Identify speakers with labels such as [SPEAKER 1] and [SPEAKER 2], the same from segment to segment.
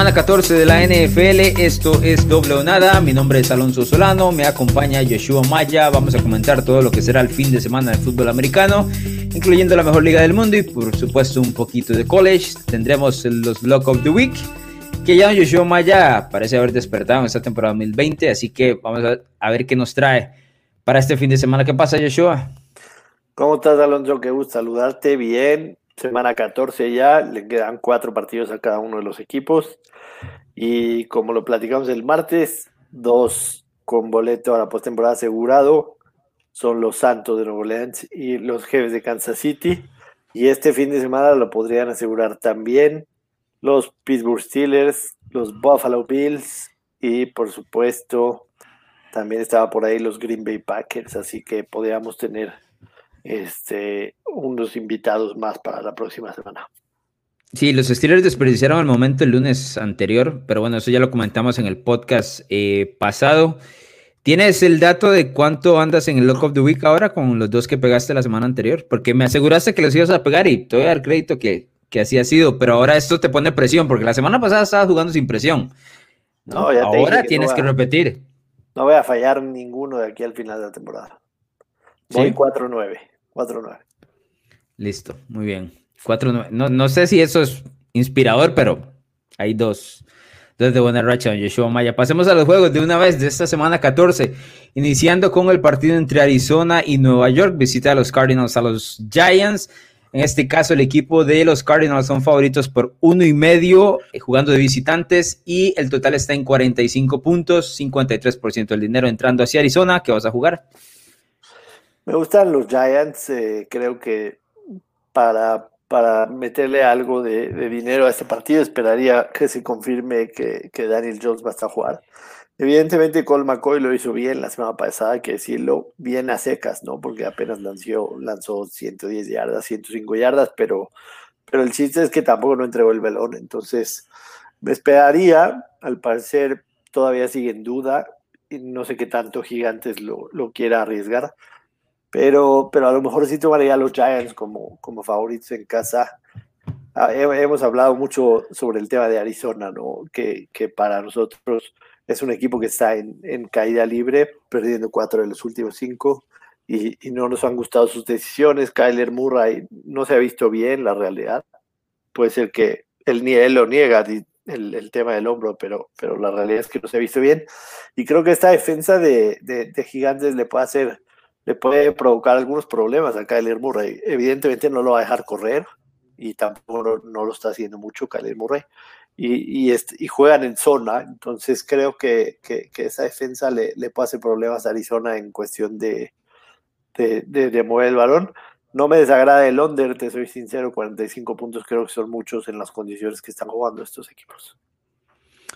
[SPEAKER 1] Semana 14 de la NFL, esto es doble o nada, mi nombre es Alonso Solano, me acompaña Joshua Maya, vamos a comentar todo lo que será el fin de semana del fútbol americano, incluyendo la mejor liga del mundo y por supuesto un poquito de college, tendremos los Block of the Week, que ya Joshua Maya parece haber despertado en esta temporada 2020, así que vamos a, ver qué nos trae para este fin de semana. ¿Qué pasa Joshua?
[SPEAKER 2] ¿Cómo estás Alonso? Qué gusto saludarte, bien, semana 14 ya, le quedan cuatro partidos a cada uno de los equipos. Y como lo platicamos el martes, dos con boleto a la postemporada asegurado son los Santos de Nuevo Orleans y los Jefes de Kansas City. Y este fin de semana lo podrían asegurar también los Pittsburgh Steelers, los Buffalo Bills y por supuesto también estaba por ahí los Green Bay Packers. Así que podríamos tener este, unos invitados más para la próxima semana.
[SPEAKER 1] Sí, los Steelers desperdiciaron el momento el lunes anterior, pero bueno, eso ya lo comentamos en el podcast eh, pasado. ¿Tienes el dato de cuánto andas en el Lock of the Week ahora con los dos que pegaste la semana anterior? Porque me aseguraste que los ibas a pegar y te voy a dar crédito que, que así ha sido, pero ahora esto te pone presión, porque la semana pasada estabas jugando sin presión. No, ahora tienes que repetir.
[SPEAKER 2] No voy a fallar ninguno de aquí al final de la temporada. Voy 4-9. 4-9.
[SPEAKER 1] Listo, muy bien. 4-9. No, no sé si eso es inspirador, pero hay dos. Dos de buena racha, Yeshua Maya. Pasemos a los juegos de una vez de esta semana 14, iniciando con el partido entre Arizona y Nueva York. Visita a los Cardinals a los Giants. En este caso, el equipo de los Cardinals son favoritos por uno y medio, eh, jugando de visitantes, y el total está en 45 puntos, 53% del dinero entrando hacia Arizona. ¿Qué vas a jugar?
[SPEAKER 2] Me gustan los Giants, eh, creo que para, para meterle algo de, dinero a este partido esperaría que se confirme que, Daniel Jones va a estar jugar. Evidentemente Cole McCoy lo hizo bien la semana pasada, hay que decirlo, bien a secas, ¿no? Porque apenas lanzó, lanzó 110 yardas, 105 yardas, pero, pero el chiste es que tampoco no entregó el balón. Entonces, me esperaría, al parecer todavía sigue en duda, y no sé qué tanto Gigantes lo, lo quiera arriesgar. Pero, pero a lo mejor sí tomaría a los Giants como, como favoritos en casa. Ah, hemos hablado mucho sobre el tema de Arizona, ¿no? Que, que para nosotros es un equipo que está en, en, caída libre, perdiendo cuatro de los últimos cinco, y, y, no nos han gustado sus decisiones. Kyler Murray no se ha visto bien, la realidad. Puede ser que él, él lo niega, el, el, tema del hombro, pero, pero la realidad es que no se ha visto bien. Y creo que esta defensa de, de, de Gigantes le puede hacer le puede provocar algunos problemas a Kyler Murray. Evidentemente no lo va a dejar correr y tampoco no, lo está haciendo mucho Kyler Murray. Y, y, juegan en zona, entonces creo que, que, esa defensa le, le, puede hacer problemas a Arizona en cuestión de, de, mover el balón. No me desagrada el under, te soy sincero, 45 puntos creo que son muchos en las condiciones que están jugando estos equipos.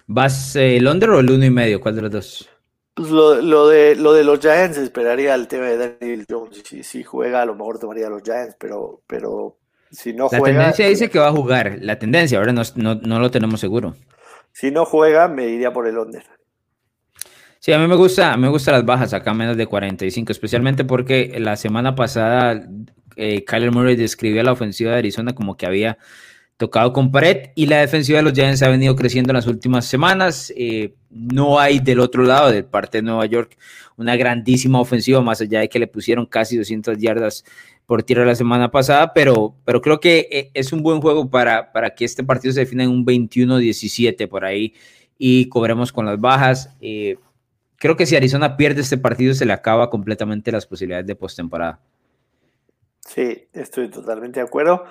[SPEAKER 1] ¿Vas eh, el o el uno y medio? ¿Cuál de los dos?
[SPEAKER 2] Pues lo, lo, de, lo de los Giants esperaría el tema de Daniel Jones. Si, si juega, a lo mejor tomaría a los Giants, pero, pero si no
[SPEAKER 1] juega. La tendencia dice que va a jugar. La tendencia, ahora no, no, no, lo tenemos seguro.
[SPEAKER 2] Si no juega, me iría por el under.
[SPEAKER 1] Sí, a mí me gusta, me gustan las bajas acá menos de 45, especialmente porque la semana pasada eh, Kyler Murray describió la ofensiva de Arizona como que había tocado con pared y la defensiva de los Giants ha venido creciendo en las últimas semanas. Eh, no hay del otro lado, del parte de Nueva York, una grandísima ofensiva, más allá de que le pusieron casi 200 yardas por tierra la semana pasada, pero, pero creo que eh, es un buen juego para, para que este partido se defina en un 21-17 por ahí y cobremos con las bajas. Eh, creo que si Arizona pierde este partido se le acaba completamente las posibilidades de postemporada.
[SPEAKER 2] Sí, estoy totalmente de acuerdo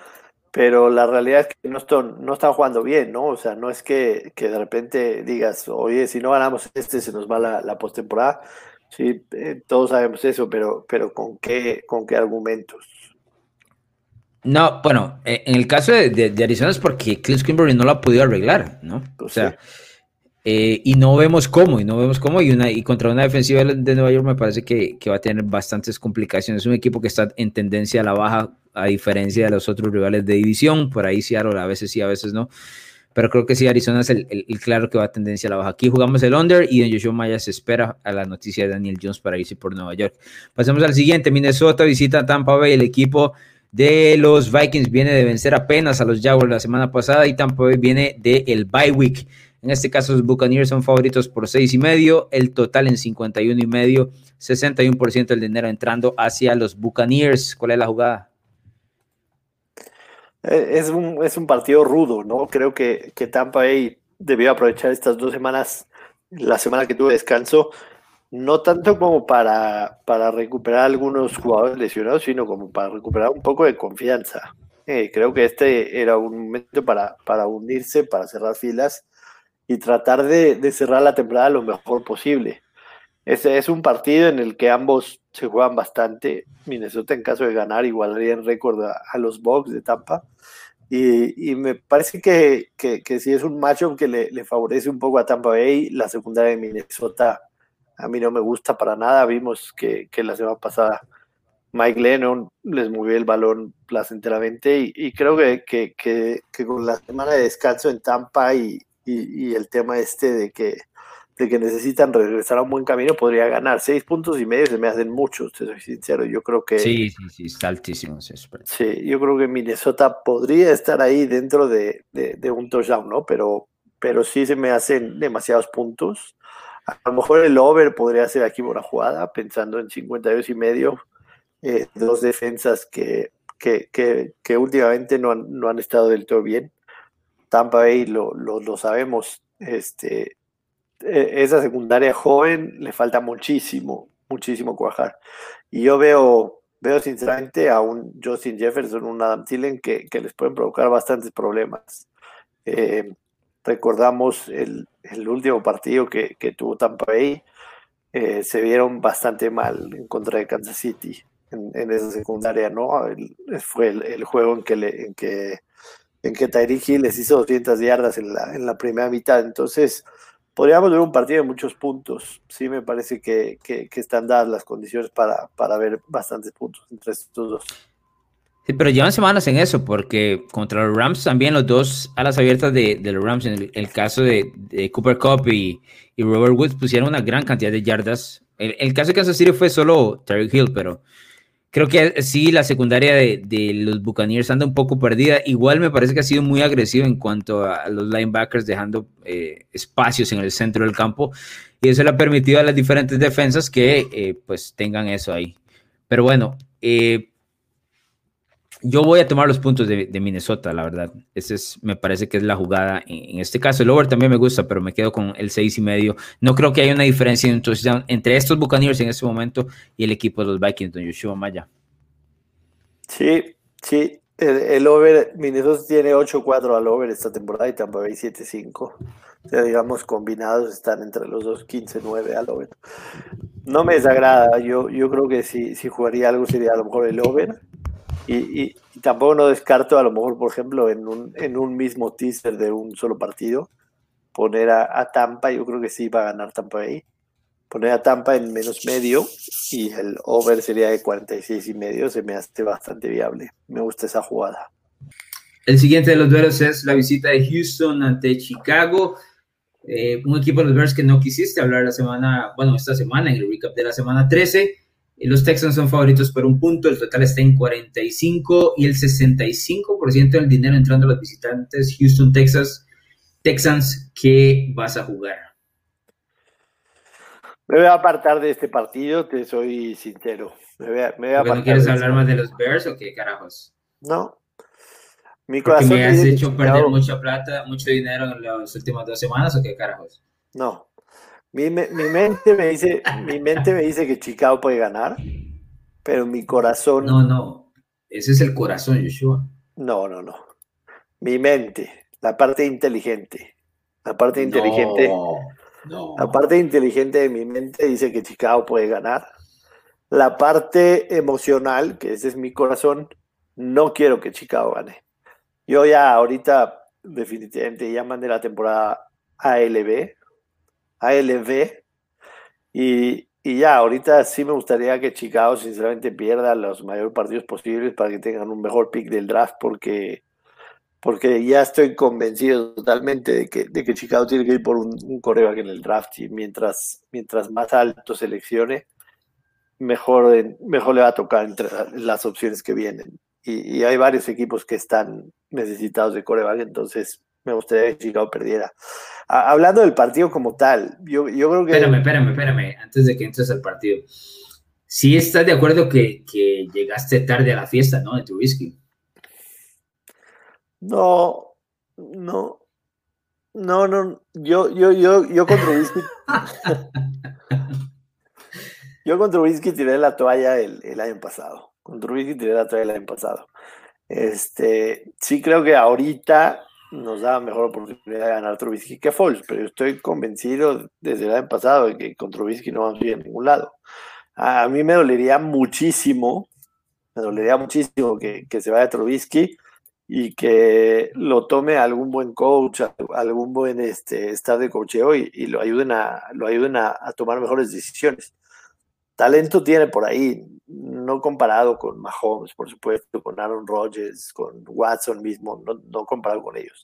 [SPEAKER 2] pero la realidad es que no están, no están jugando bien, ¿no? O sea, no es que, que, de repente digas, oye, si no ganamos este, se nos va la, la postemporada. Sí, eh, todos sabemos eso, pero, pero ¿con, qué, ¿con qué argumentos?
[SPEAKER 1] No, bueno, eh, en el caso de, de, Arizona es porque Cliff Kimberly no lo ha podido arreglar, ¿no? o sea, eh, y no vemos cómo, y no vemos cómo, y, una, y contra una defensiva de Nueva York me parece que, que va a tener bastantes complicaciones. Es un equipo que está en tendencia a la baja a diferencia de los otros rivales de división. Por ahí Seattle a veces sí, a veces no. Pero creo que sí, Arizona es el, claro que va a tendencia a la baja. Aquí jugamos el under y en Joshua Maya se espera a la noticia de Daniel Jones para irse por Nueva York. Pasemos al siguiente. Minnesota visita Tampa Bay, el equipo de los Vikings viene de vencer apenas a los Jaguars la semana pasada y Tampa Bay viene de el bye week. En este caso, los Buccaneers son favoritos por seis y medio, el total en 51 y medio, 61% del dinero entrando hacia los Buccaneers. ¿Cuál es la jugada?
[SPEAKER 2] Eh, es un, es un partido rudo, ¿no? Creo que, que Tampa Bay debió aprovechar estas dos semanas, la semana que tuve descanso, no tanto como para, para recuperar algunos jugadores lesionados, sino como para recuperar un poco de confianza. Eh, creo que este era un momento para, para unirse, para cerrar filas y tratar de, de, cerrar la temporada lo mejor posible. Es un partido en el que ambos se juegan bastante. Minnesota, en caso de ganar, igualaría en récord a, los Bucks de Tampa. Y, y me parece que, que, que, si es un matchup que le, le favorece un poco a Tampa Bay, la secundaria de Minnesota a mí no me gusta para nada. Vimos que, la semana pasada Mike Lennon les movió el balón placenteramente y, creo que, con la semana de descanso en Tampa y, el tema este de que, de que necesitan regresar a un buen camino podría ganar. Seis puntos y medio se me hacen muchos, te soy sincero. Yo creo que...
[SPEAKER 1] Sí, sí, sí, está altísimo.
[SPEAKER 2] Sí, yo creo que Minnesota podría estar ahí dentro de, de un touchdown, ¿no? Pero, pero sí se me hacen demasiados puntos. A lo mejor el over podría ser aquí una jugada, pensando en 52 y medio, eh, dos defensas que, que, que, últimamente no han, no han, estado del todo bien. Tampa Bay lo, lo, sabemos, este, esa secundaria joven le falta muchísimo, muchísimo cuajar. Y yo veo, veo sinceramente a un Justin Jefferson, un Adam Thielen que, que les pueden provocar bastantes problemas. Eh, recordamos el, el último partido que, que, tuvo Tampa Bay, eh, se vieron bastante mal en contra de Kansas City en, en esa secundaria, ¿no? fue el, el, juego en que, le, en que, en que Tyreek les hizo 200 yardas en la, en la primera mitad. Entonces, podríamos ver un partido de muchos puntos. Sí, me parece que, que, que están dadas las condiciones para, para ver bastantes puntos entre estos dos.
[SPEAKER 1] Sí, pero llevan semanas en eso, porque contra los Rams también los dos alas abiertas de, de los Rams, en el, caso de, Cooper Cup y, y, Robert Woods, pusieron una gran cantidad de yardas. El, el caso de Kansas City fue solo Terry Hill, pero creo que sí, la secundaria de, de, los Buccaneers anda un poco perdida. Igual me parece que ha sido muy agresivo en cuanto a los linebackers, dejando eh, espacios en el centro del campo, y eso le ha permitido a las diferentes defensas que eh, pues tengan eso ahí. Pero bueno, eh, yo voy a tomar los puntos de, Minnesota, la verdad. Ese es, me parece que es la jugada. En, este caso, el over también me gusta, pero me quedo con el seis y medio. No creo que haya una diferencia entre estos Buccaneers en este momento y el equipo de los Vikings, don Yoshua Maya.
[SPEAKER 2] Sí, sí. El, over, Minnesota tiene 8-4 al over esta temporada y Tampa Bay 7-5. O sea, digamos, combinados están entre los dos 15-9 al over. No me desagrada. Yo, yo creo que si, si jugaría algo sería a lo mejor el over y, tampoco no descarto a lo mejor, por ejemplo, en un, en un mismo teaser de un solo partido, poner a, Tampa, yo creo que sí va a ganar Tampa ahí, poner a Tampa en menos medio y el over sería de 46 y medio, se me hace bastante viable. Me gusta esa jugada.
[SPEAKER 1] El siguiente de los duelos es la visita de Houston ante Chicago. Eh, un equipo de los Bears que no quisiste hablar la semana, bueno, esta semana, en el recap de la semana 13. Los Texans son favoritos por un punto, el total está en 45 y el 65% del dinero entrando a los visitantes Houston, Texas. Texans, ¿qué vas a jugar?
[SPEAKER 2] Me voy a apartar de este partido, te soy sincero. Me voy a, me
[SPEAKER 1] ¿No quieres hablar más de los Bears o qué carajos?
[SPEAKER 2] No.
[SPEAKER 1] Mi corazón ¿Porque me has hecho perder mucha plata, mucho dinero en las últimas dos semanas o qué carajos?
[SPEAKER 2] No. Mi, mente me dice, mi mente me dice que Chicago puede ganar, pero mi corazón.
[SPEAKER 1] No, no. Ese es el corazón, Joshua.
[SPEAKER 2] No, no, no. Mi mente, la parte inteligente. La parte inteligente. No, La parte inteligente de mi mente dice que Chicago puede ganar. La parte emocional, que ese es mi corazón, no quiero que Chicago gane. Yo ya ahorita definitivamente ya mandé la temporada ALB, ALV. Y, y ya, ahorita sí me gustaría que Chicago sinceramente pierda los mayores partidos posibles para que tengan un mejor pick del draft porque, porque ya estoy convencido totalmente de que, de que Chicago tiene que ir por un, un coreback en el draft y mientras, mientras más alto seleccione, mejor, mejor le va a tocar entre las opciones que vienen. y, hay varios equipos que están necesitados de coreback, entonces me gustaría que Chicago perdiera. hablando del partido como tal, yo, yo creo que...
[SPEAKER 1] Espérame, espérame, espérame, antes de que entres al partido. Sí estás de acuerdo que, que llegaste tarde a la fiesta, ¿no? De tu whisky.
[SPEAKER 2] No, no, no, no, yo, yo, yo, yo contra whisky. yo contra whisky tiré la toalla el, el año pasado. Con Trubisky tiré la toalla el año pasado. Este, sí creo que ahorita nos da mejor oportunidad de ganar Trubisky que Foles, pero estoy convencido desde el año pasado de que con no vamos a ir a ningún lado. A mí me dolería muchísimo, me dolería muchísimo que, que se vaya Trubisky y que lo tome algún buen coach, algún buen este, staff de cocheo y, y, lo ayuden, a, lo ayuden a tomar mejores decisiones talento tiene por ahí, no comparado con Mahomes, por supuesto, con Aaron Rodgers, con Watson mismo, no, no comparado con ellos.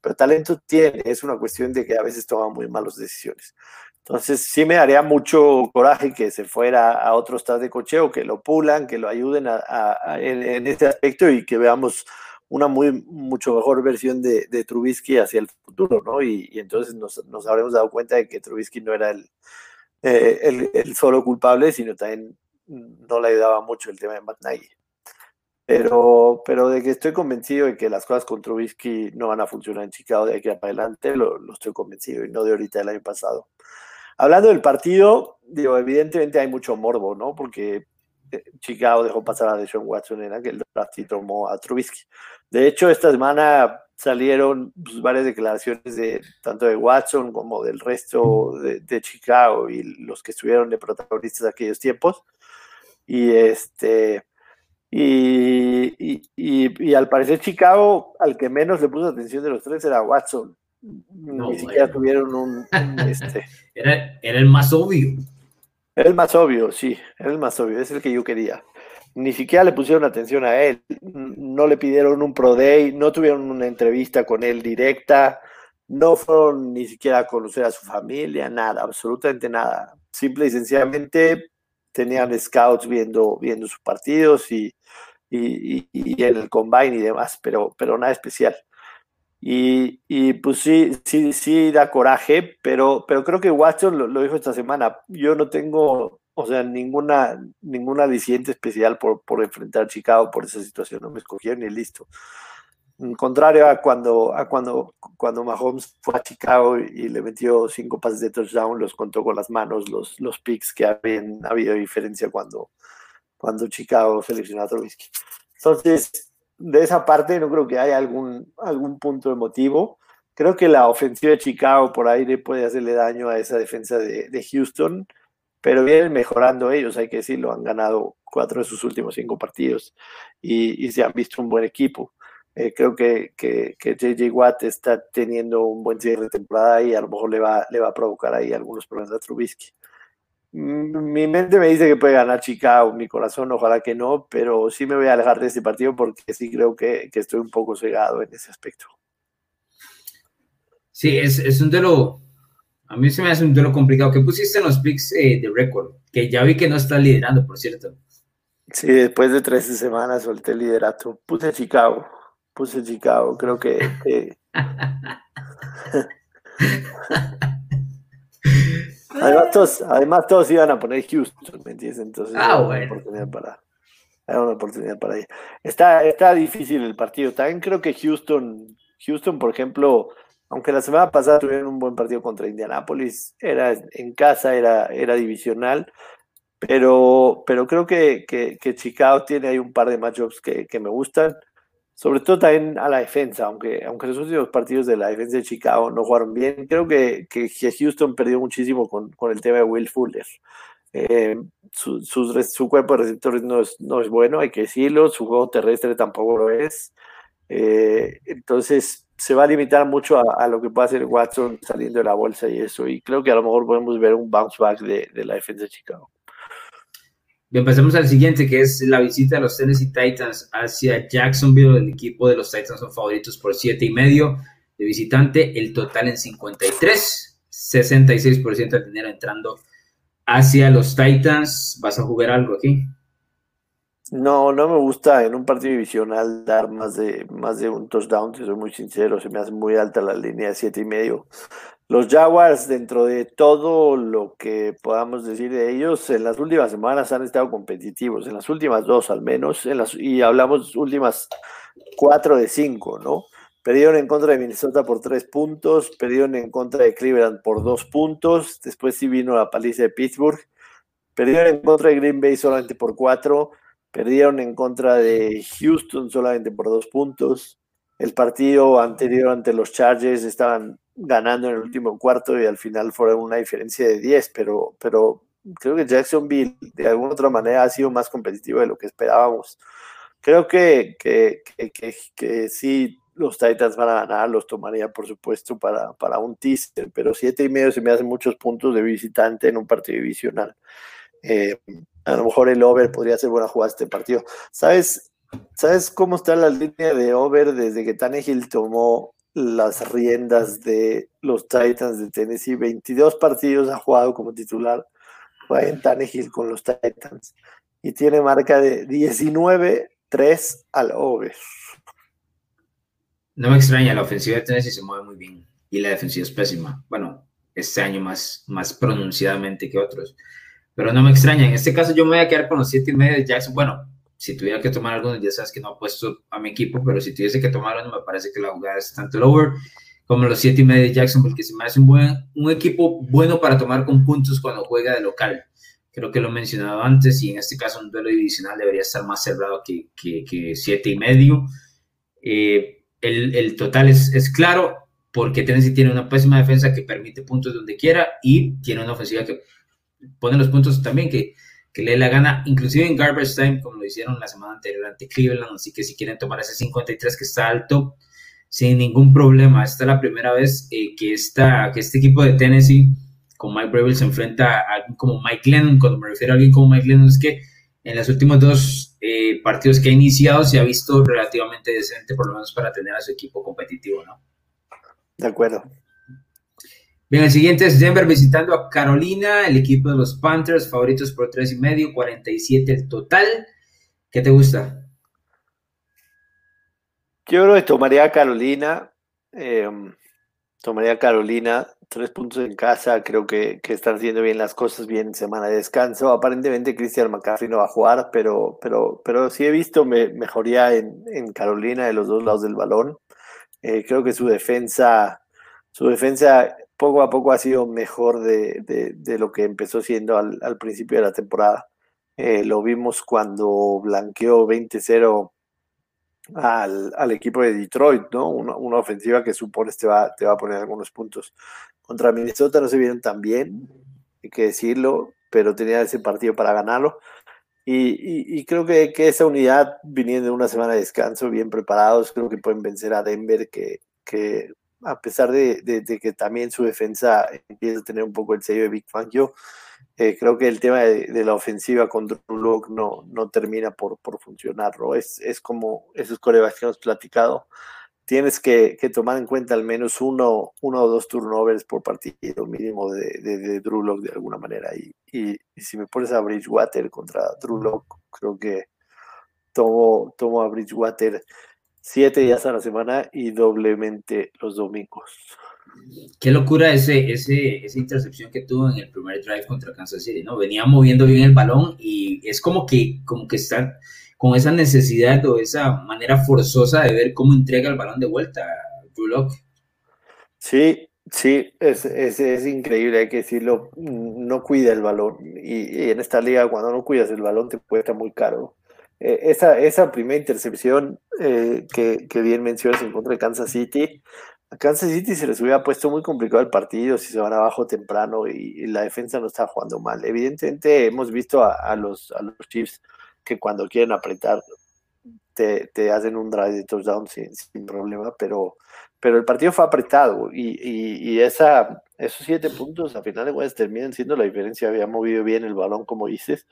[SPEAKER 2] Pero talento tiene, es una cuestión de que a veces toma muy malas decisiones. Entonces, sí me daría mucho coraje que se fuera a otro estado de cocheo, que lo pulan, que lo ayuden a, en, este aspecto y que veamos una muy, mucho mejor versión de, Trubisky hacia el futuro, ¿no? Y, y entonces nos, nos habremos dado cuenta de que Trubisky no era el, eh, el, solo culpable, sino también no le ayudaba mucho el tema de Matt Nagy. Pero, pero de que estoy convencido de que las cosas con Trubisky no van a funcionar en Chicago de aquí para adelante, lo, lo estoy convencido y no de ahorita del año pasado. Hablando del partido, digo, evidentemente hay mucho morbo, ¿no? Porque eh, Chicago dejó pasar a Deshaun Watson en aquel draft y tomó a Trubisky. De hecho, esta semana salieron pues, varias declaraciones de tanto de Watson como del resto de, Chicago y los que estuvieron de protagonistas de aquellos tiempos. Y este y, y, al parecer Chicago al que menos le puso atención de los tres era Watson. Ni siquiera tuvieron un, este,
[SPEAKER 1] era, era el más obvio.
[SPEAKER 2] Era el más obvio, sí, era el más obvio, es el que yo quería ni siquiera le pusieron atención a él, no le pidieron un pro day, no tuvieron una entrevista con él directa, no fueron ni siquiera a conocer a su familia, nada, absolutamente nada. Simple y sencillamente tenían scouts viendo, viendo sus partidos y, y, y, en el combine y demás, pero, pero nada especial. Y, y, pues sí, sí, sí da coraje, pero, pero creo que Watson lo, lo dijo esta semana. Yo no tengo o sea, ninguna, ninguna aliciente especial por, por enfrentar Chicago por esa situación, no me escogieron ni listo. En contrario a cuando, a cuando, cuando Mahomes fue a Chicago y le metió cinco pases de touchdown, los contó con las manos, los, los picks que habían habido diferencia cuando, cuando Chicago seleccionó a Trubisky. Entonces, de esa parte no creo que haya algún, algún punto emotivo. Creo que la ofensiva de Chicago por aire puede hacerle daño a esa defensa de, de Houston pero vienen mejorando ellos, hay que decirlo, han ganado cuatro de sus últimos cinco partidos y, se han visto un buen equipo. Eh, creo que, que, que, JJ Watt está teniendo un buen cierre de temporada y a lo mejor le va, le va a provocar ahí algunos problemas a Trubisky. Mm, mi mente me dice que puede ganar Chicago, mi corazón ojalá que no, pero sí me voy a alejar de este partido porque sí creo que, que estoy un poco cegado en ese aspecto.
[SPEAKER 1] Sí, es, es un lo a mí se me hace un duelo complicado. ¿Qué pusiste en los picks eh, de récord? Que ya vi que no está liderando, por cierto.
[SPEAKER 2] Sí, después de 13 semanas solté el liderato. Puse Chicago. Puse Chicago. Creo que. además, todos, además, todos iban a poner Houston, ¿me entiendes? Entonces,
[SPEAKER 1] ah, bueno. una
[SPEAKER 2] oportunidad para. Era una oportunidad para ir. Está, está difícil el partido. También creo que Houston, Houston, por ejemplo, aunque la semana pasada tuvieron un buen partido contra Indianapolis, era en casa, era, era divisional, pero, pero creo que, que, Chicago tiene ahí un par de matchups que, que me gustan, sobre todo también a la defensa, aunque, aunque los últimos partidos de la defensa de Chicago no jugaron bien, creo que, que Houston perdió muchísimo con, con el tema de Will Fuller. Eh, su, su, cuerpo de receptores no es, no es bueno, hay que decirlo, su juego terrestre tampoco lo es. Eh, entonces, se va a limitar mucho a, lo que puede hacer Watson saliendo de la bolsa y eso. Y creo que a lo mejor podemos ver un bounce back de, de la defensa de Chicago.
[SPEAKER 1] Bien, pasemos al siguiente, que es la visita de los Tennessee Titans hacia Jacksonville. El equipo de los Titans son favoritos por siete y medio de visitante. El total en 53, 66% de dinero entrando hacia los Titans. ¿Vas a jugar algo aquí?
[SPEAKER 2] No, no me gusta en un partido divisional dar más de, más de un touchdown, si soy muy sincero, se me hace muy alta la línea de siete y medio. Los Jaguars, dentro de todo lo que podamos decir de ellos, en las últimas semanas han estado competitivos, en las últimas dos al menos, en las, y hablamos últimas cuatro de cinco, ¿no? Perdieron en contra de Minnesota por tres puntos, perdieron en contra de Cleveland por dos puntos, después sí vino la paliza de Pittsburgh, perdieron en contra de Green Bay solamente por cuatro, Perdieron en contra de Houston solamente por dos puntos. El partido anterior ante los Chargers estaban ganando en el último cuarto y al final fueron una diferencia de 10, pero, pero creo que Jacksonville de alguna otra manera ha sido más competitivo de lo que esperábamos. Creo que, que, que, que, sí, los Titans van a ganar, los tomaría por supuesto para, para un teaser, pero siete y medio se me hacen muchos puntos de visitante en un partido divisional. Eh, a lo mejor el over podría ser buena jugada este partido. ¿Sabes, ¿Sabes cómo está la línea de over desde que Tannehill tomó las riendas de los Titans de Tennessee? 22 partidos ha jugado como titular en Tannehill con los Titans y tiene marca de 19-3 al over.
[SPEAKER 1] No me extraña, la ofensiva de Tennessee se mueve muy bien y la defensiva es pésima. Bueno, este año más, más pronunciadamente que otros pero no me extraña. En este caso yo me voy a quedar con los siete y medio de Jackson. Bueno, si tuviera que tomar algunos, ya sabes que no he puesto a mi equipo, pero si tuviese que tomar uno, me parece que la jugada es tanto el over como los siete y medio de Jackson, porque se me hace un, buen, un equipo bueno para tomar con puntos cuando juega de local. Creo que lo he mencionado antes y en este caso un duelo divisional debería estar más cerrado que, que, siete y medio. Eh, el, el, total es, es claro porque Tennessee tiene una pésima defensa que permite puntos donde quiera y tiene una ofensiva que pone los puntos también que, que le dé la gana, inclusive en garbage time, como lo hicieron la semana anterior ante Cleveland, así que si quieren tomar ese 53 que está alto, sin ningún problema. Esta es la primera vez eh, que, esta, que este equipo de Tennessee con Mike Bravel se enfrenta a alguien como Mike Lennon. Cuando me refiero a alguien como Mike Lennon es que en los últimos dos eh, partidos que ha iniciado se ha visto relativamente decente, por lo menos para tener a su equipo competitivo, ¿no?
[SPEAKER 2] De acuerdo.
[SPEAKER 1] Bien, el siguiente es Denver visitando a Carolina, el equipo de los Panthers, favoritos por tres y medio, 47 el total. ¿Qué te gusta?
[SPEAKER 2] Yo creo que tomaría a Carolina. Eh, tomaría a Carolina, tres puntos en casa. Creo que, están haciendo bien las cosas, bien semana de descanso. Aparentemente Christian McCaffrey no va a jugar, pero, pero, pero sí he visto mejoría en, Carolina de los dos lados del balón. Eh, creo que su defensa, su defensa poco a poco ha sido mejor de, lo que empezó siendo al, principio de la temporada. Eh, lo vimos cuando blanqueó 20-0 al, equipo de Detroit, ¿no? Una, ofensiva que supone te va, te va a poner algunos puntos. Contra Minnesota no se vieron tan bien, hay que decirlo, pero tenía ese partido para ganarlo. Y, creo que, que, esa unidad, viniendo de una semana de descanso, bien preparados, creo que pueden vencer a Denver, que, que a pesar de, que también su defensa empieza a tener un poco el sello de Big Fangio, eh, creo que el tema de, la ofensiva con Drew no, no termina por, por funcionar, Es, es como esos corebacks que hemos platicado. Tienes que, tomar en cuenta al menos uno, uno o dos turnovers por partido mínimo de, de, de Drew de alguna manera. Y, y, si me pones a Bridgewater contra Drew creo que tomo, tomo a Bridgewater siete días a la semana y doblemente los domingos.
[SPEAKER 1] Qué locura ese, ese, esa intercepción que tuvo en el primer drive contra Kansas City, ¿no? Venía moviendo bien el balón y es como que, como que está con esa necesidad o esa manera forzosa de ver cómo entrega el balón de vuelta, Drew
[SPEAKER 2] Sí, sí, es, es, es, increíble, hay que decirlo, no cuida el balón y, y, en esta liga cuando no cuidas el balón te cuesta muy caro. Eh, esa, esa primera intercepción eh, que, que, bien mencionas en contra de Kansas City, a Kansas City se les hubiera puesto muy complicado el partido si se van abajo temprano y, la defensa no está jugando mal. Evidentemente hemos visto a, los, a los Chiefs que cuando quieren apretar te, te hacen un drive de touchdown sin, sin problema, pero, pero el partido fue apretado y, y, esa, esos siete puntos a final de cuentas terminan siendo la diferencia. Había movido bien el balón, como dices,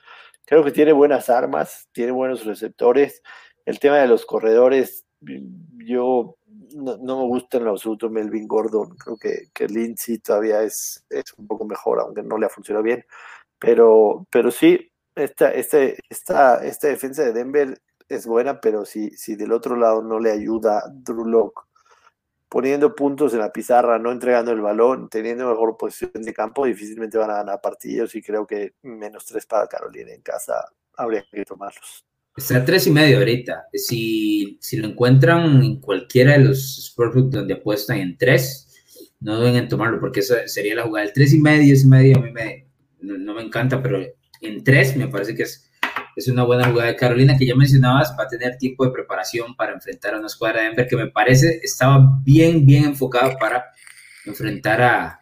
[SPEAKER 2] Creo que tiene buenas armas, tiene buenos receptores. El tema de los corredores, yo no, me gusta en lo absoluto Melvin Gordon. Creo que, que Lindsay todavía es, es un poco mejor, aunque no le ha funcionado bien. Pero, pero sí, esta, este, esta, esta defensa de Denver es buena, pero si, si del otro lado no le ayuda Drew poniendo puntos en la pizarra, no entregando el balón, teniendo mejor posición de campo, difícilmente van a ganar partidos y creo que menos tres para Carolina en casa habría que tomarlos.
[SPEAKER 1] Está a tres y medio ahorita. Si, si lo encuentran en cualquiera de los sportbooks donde apuestan en tres, no deben en tomarlo porque esa sería la jugada. El tres y medio es medio, a mí me, no, me encanta, pero en tres me parece que es, es una buena jugada de Carolina que ya mencionabas, va a tener tiempo de preparación para enfrentar a una escuadra de Denver que me parece estaba bien, bien enfocado para enfrentar a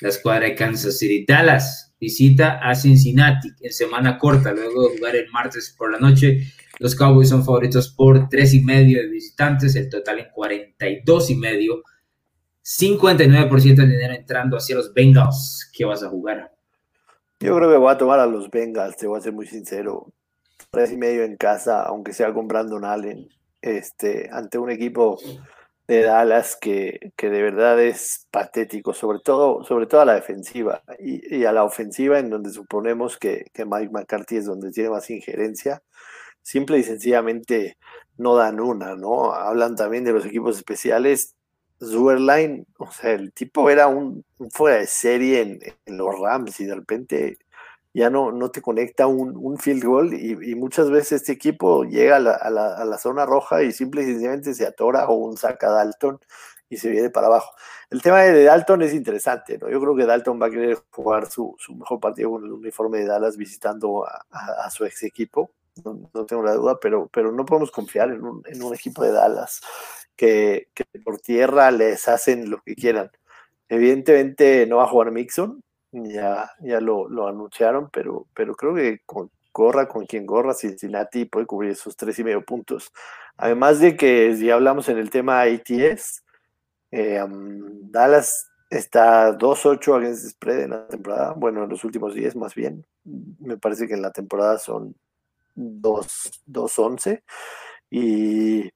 [SPEAKER 1] la escuadra de Kansas City. Dallas visita a Cincinnati en semana corta, luego de jugar el martes por la noche. Los Cowboys son favoritos por tres y medio de visitantes, el total en 42 y medio. 59% de dinero entrando hacia los Bengals. ¿Qué vas a jugar?
[SPEAKER 2] Yo creo que voy a tomar a los Bengals, te voy a ser muy sincero. Tres y medio en casa, aunque sea con Brandon Allen, este, ante un equipo de Dallas que, que, de verdad es patético, sobre todo, sobre todo a la defensiva y, a la ofensiva en donde suponemos que, que, Mike McCarthy es donde tiene más injerencia, simple y sencillamente no dan una, ¿no? Hablan también de los equipos especiales. Zuerline, o sea, el tipo era un, fuera de serie en, en los Rams y de repente ya no, no te conecta un, field goal y, muchas veces este equipo llega a la, zona roja y simple y sencillamente se atora o un saca Dalton y se viene para abajo. El tema de Dalton es interesante, ¿no? Yo creo que Dalton va a querer jugar su, mejor partido con el uniforme de Dallas visitando a, su ex equipo, no, tengo la duda, pero, pero no podemos confiar en un, equipo de Dallas que, que por tierra les hacen lo que quieran. Evidentemente no va a jugar Mixon, ya, ya lo, lo anunciaron, pero, pero creo que con, gorra con quien gorra, Cincinnati puede cubrir esos tres y medio puntos. Además de que si hablamos en el tema ATS, eh, Dallas está 2-8 against spread en la temporada, bueno, en los últimos 10 más bien, me parece que en la temporada son 2-11 y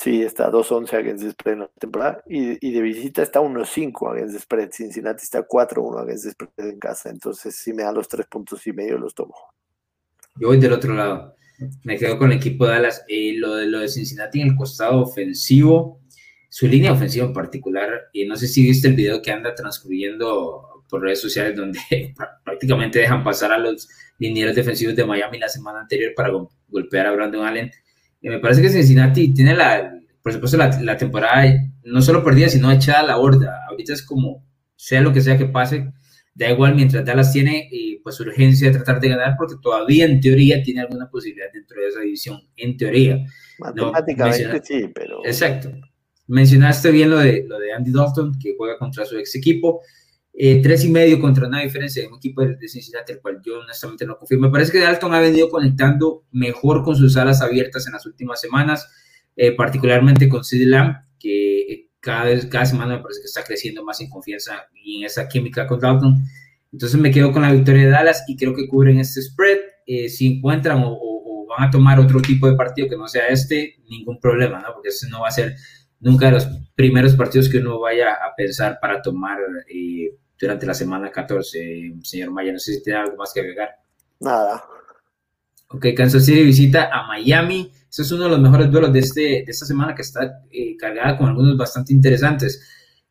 [SPEAKER 2] Sí, está 2-11 against spread en la temporada. Y, de visita está 1-5 against spread. Cincinnati está 4-1 against spread en casa. Entonces, si me dan los tres puntos y medio, los tomo.
[SPEAKER 1] Yo voy del otro lado. Me quedo con el equipo de Dallas. Eh, lo, de, lo de Cincinnati en el costado ofensivo, su línea ofensiva en particular. Y no sé si viste el video que anda transcurriendo por redes sociales donde prácticamente dejan pasar a los linieros defensivos de Miami la semana anterior para golpear a Brandon Allen me parece que Cincinnati tiene la, por supuesto, la, temporada no solo perdida, sino echada a la borda. Ahorita es como, sea lo que sea que pase, da igual mientras Dallas tiene eh, pues urgencia de tratar de ganar, porque todavía en teoría tiene alguna posibilidad dentro de esa división, en teoría.
[SPEAKER 2] Matemáticamente sí, pero...
[SPEAKER 1] Exacto. Mencionaste bien lo de, lo de Andy Dalton, que juega contra su ex equipo. Eh, tres y medio contra una diferencia de un equipo de, Cincinnati, el cual yo honestamente no confío. Me parece que Dalton ha venido conectando mejor con sus alas abiertas en las últimas semanas, eh, particularmente con Sid Lamb, que cada, cada semana me parece que está creciendo más en confianza y en esa química con Dalton. Entonces me quedo con la victoria de Dallas y creo que cubren este spread. Eh, si encuentran o, o, van a tomar otro tipo de partido que no sea este, ningún problema, ¿no? Porque ese no va a ser nunca de los primeros partidos que uno vaya a pensar para tomar durante la semana 14, señor Maya. No sé si tiene algo más que agregar.
[SPEAKER 2] Nada.
[SPEAKER 1] Ok, Kansas City visita a Miami. Ese es uno de los mejores duelos de, este, de esta semana que está eh, cargada con algunos bastante interesantes.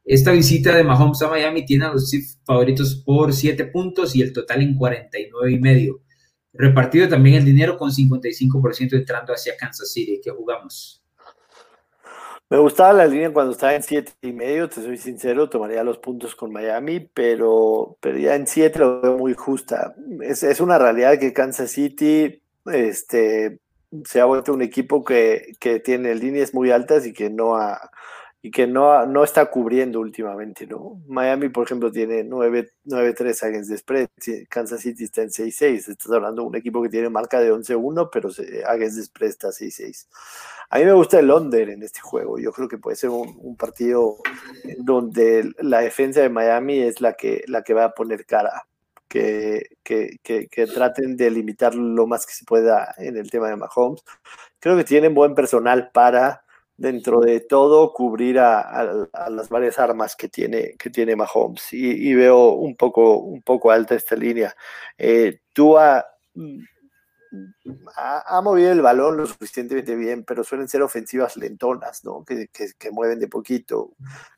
[SPEAKER 1] Esta visita de Mahomes a Miami tiene a los Chiefs favoritos por 7 puntos y el total en 49 y medio. Repartido también el dinero con 55% entrando hacia Kansas City. ¿Qué jugamos?
[SPEAKER 2] Me gustaba la línea cuando estaba en siete y medio, te soy sincero, tomaría los puntos con Miami, pero, pero ya en siete lo veo muy justa. Es, es una realidad que Kansas City este, se ha vuelto un equipo que, que tiene líneas muy altas y que no ha, y que no, no está cubriendo últimamente, ¿no? Miami, por ejemplo, tiene 9-3 against the spread, Kansas City está en 6-6, estás hablando de un equipo que tiene marca de 11-1, pero against the spread está 6-6. A mí me gusta el under en este juego, yo creo que puede ser un, partido donde la defensa de Miami es la que, la que va a poner cara, que, que, que, que traten de limitar lo más que se pueda en el tema de Mahomes. Creo que tienen buen personal para dentro de todo cubrir a, las varias armas que tiene, que tiene Mahomes y, veo un poco, un poco alta esta línea. Eh, ha, movido el balón lo suficientemente bien, pero suelen ser ofensivas lentonas, ¿no? Que, que, mueven de poquito.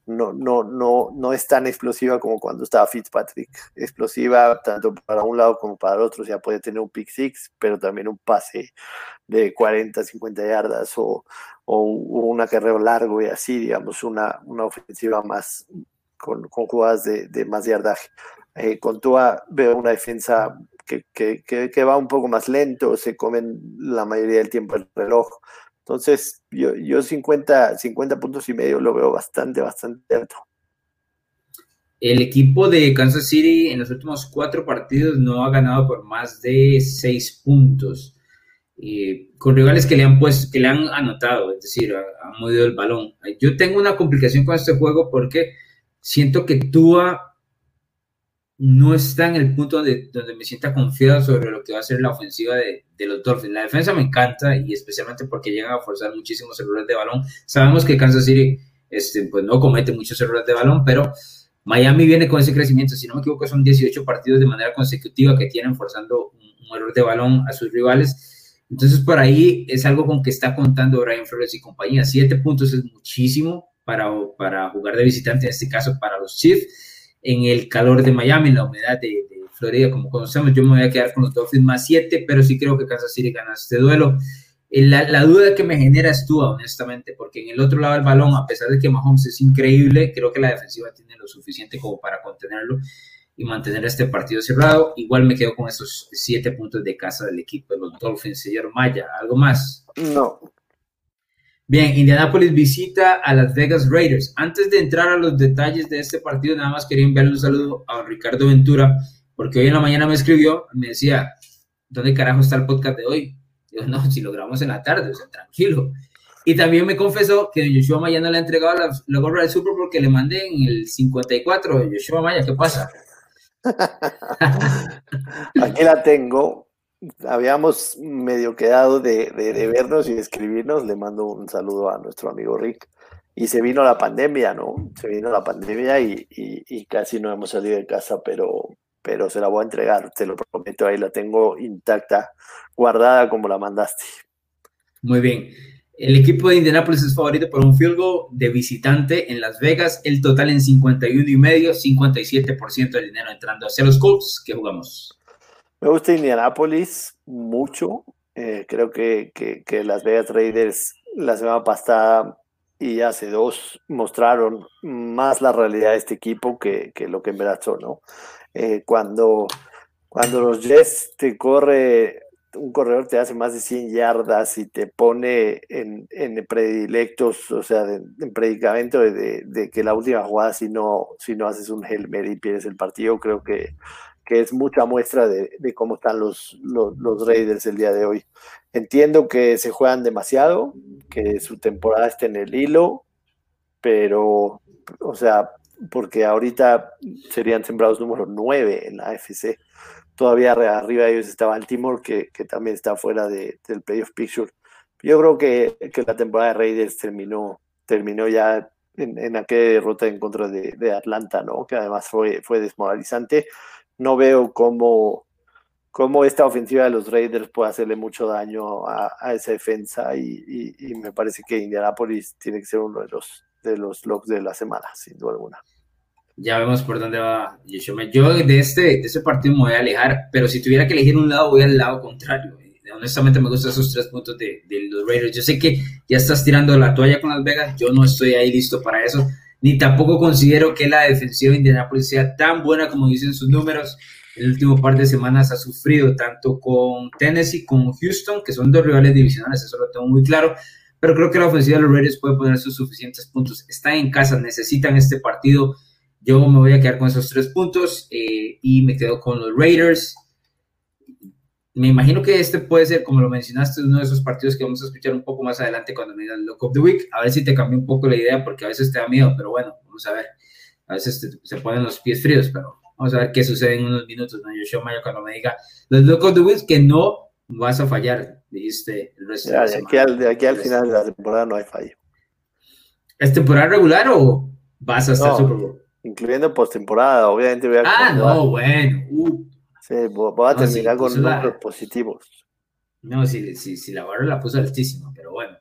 [SPEAKER 2] No, no, no, no es tan explosiva como cuando estaba Fitzpatrick. Explosiva tanto para un lado como para el otro. O sea, puede tener un pick six, pero también un pase de 40, 50 yardas o, o un acarreo largo y así, digamos, una, una ofensiva más con, con jugadas de, de más yardaje. Eh, con Tua veo una defensa que, que, va un poco más lento, se comen la mayoría del tiempo el reloj. Entonces, yo, yo 50, 50 puntos y medio lo veo bastante, bastante alto.
[SPEAKER 1] El equipo de Kansas City en los últimos cuatro partidos no ha ganado por más de seis puntos. Eh, con rivales que le han puesto, que le han anotado, es decir, han movido el balón. Yo tengo una complicación con este juego porque siento que Tua no está en el punto donde, donde me sienta confiado sobre lo que va a ser la ofensiva de, los Dolphins. La defensa me encanta y especialmente porque llegan a forzar muchísimos errores de balón. Sabemos que Kansas City este, pues no comete muchos errores de balón, pero Miami viene con ese crecimiento. Si no me equivoco, son 18 partidos de manera consecutiva que tienen forzando un, error de balón a sus rivales. Entonces, por ahí es algo con que está contando Brian Flores y compañía. Siete puntos es muchísimo para, para jugar de visitante, en este caso para los Chiefs en el calor de Miami, en la humedad de, Florida, como conocemos. Yo me voy a quedar con los Dolphins más 7, pero sí creo que Kansas City gana este duelo. Eh, la, la, duda que me genera es tú, honestamente, porque en el otro lado del balón, a pesar de que Mahomes es increíble, creo que la defensiva tiene lo suficiente como para contenerlo y mantener este partido cerrado. Igual me quedo con esos siete puntos de casa del equipo de los Dolphins. Señor Maya, ¿algo más?
[SPEAKER 2] No,
[SPEAKER 1] Bien, Indianapolis visita a Las Vegas Raiders. Antes de entrar a los detalles de este partido, nada más quería enviarle un saludo a Ricardo Ventura, porque hoy en la mañana me escribió, me decía, ¿dónde carajo está el podcast de hoy? Yo, no, si lo grabamos en la tarde, o sea, tranquilo. Y también me confesó que Joshua Maya no le ha entregado la, la gorra del Super porque le mandé en el 54. Joshua Maya, ¿qué pasa?
[SPEAKER 2] Aquí la tengo habíamos medio quedado de, vernos y de escribirnos. Le mando un saludo a nuestro amigo Rick. Y se vino la pandemia, ¿no? Se vino la pandemia y, casi no hemos salido de casa, pero, pero se la voy a entregar, te lo prometo. Ahí la tengo intacta, guardada como la mandaste.
[SPEAKER 1] Muy bien. El equipo de Indianapolis es favorito por un field goal de visitante en Las Vegas. El total en 51 y medio, 57% del dinero entrando hacia los Colts que jugamos.
[SPEAKER 2] Me gusta Indianapolis mucho. Eh, creo que, que, Las Vegas Raiders la semana pasada y hace dos mostraron más la realidad de este equipo que, que lo que en verdad son, ¿no? Eh, cuando, cuando los Jets te corre, un corredor te hace más de 100 yardas y te pone en, en predilectos, o sea, en predicamento de, de, que la última jugada, si no, si no haces un Helmer y pierdes el partido, creo que que es mucha muestra de, cómo están los, los, Raiders el día de hoy. Entiendo que se juegan demasiado, que su temporada está en el hilo, pero, o sea, porque ahorita serían sembrados número 9 en la AFC. Todavía arriba de ellos está Baltimore, que, que también está fuera de, del playoff picture. Yo creo que, que, la temporada de Raiders terminó, terminó ya en, en aquella derrota en contra de, de, Atlanta, ¿no? Que además fue, fue desmoralizante no veo cómo, cómo esta ofensiva de los Raiders puede hacerle mucho daño a, esa defensa y, me parece que Indianapolis tiene que ser uno de los, de los locks de la semana, sin duda alguna.
[SPEAKER 1] Ya vemos por dónde va Yo de este, de este partido me voy a alejar, pero si tuviera que elegir un lado, voy al lado contrario. Honestamente me gustan esos tres puntos de, de los Raiders. Yo sé que ya estás tirando la toalla con Las Vegas, yo no estoy ahí listo para eso ni tampoco considero que la defensiva de Indianapolis sea tan buena como dicen sus números. El último par de semanas ha sufrido tanto con Tennessee como Houston, que son dos rivales divisionales, eso lo tengo muy claro. Pero creo que la ofensiva de los Raiders puede poner sus suficientes puntos. Están en casa, necesitan este partido. Yo me voy a quedar con esos tres puntos eh, y me quedo con los Raiders me imagino que este puede ser, como lo mencionaste, uno de esos partidos que vamos a escuchar un poco más adelante cuando me digan Lock of the Week. A ver si te cambia un poco la idea, porque a veces te da miedo, pero bueno, vamos a ver. A veces se ponen los pies fríos, pero vamos a ver qué sucede en unos minutos. ¿no? Yo Maya cuando me diga los Lock of the Week, que no vas a fallar, dijiste el resto
[SPEAKER 2] de, aquí al, de aquí al final de la temporada no hay fallo.
[SPEAKER 1] ¿Es temporada regular o vas a estar Super Bowl?
[SPEAKER 2] Incluyendo postemporada, obviamente voy a.
[SPEAKER 1] Ah, no, bueno. Uh,
[SPEAKER 2] Sí, voy a terminar con números positivos.
[SPEAKER 1] No, si, si, si la barra la puso altísima, pero bueno.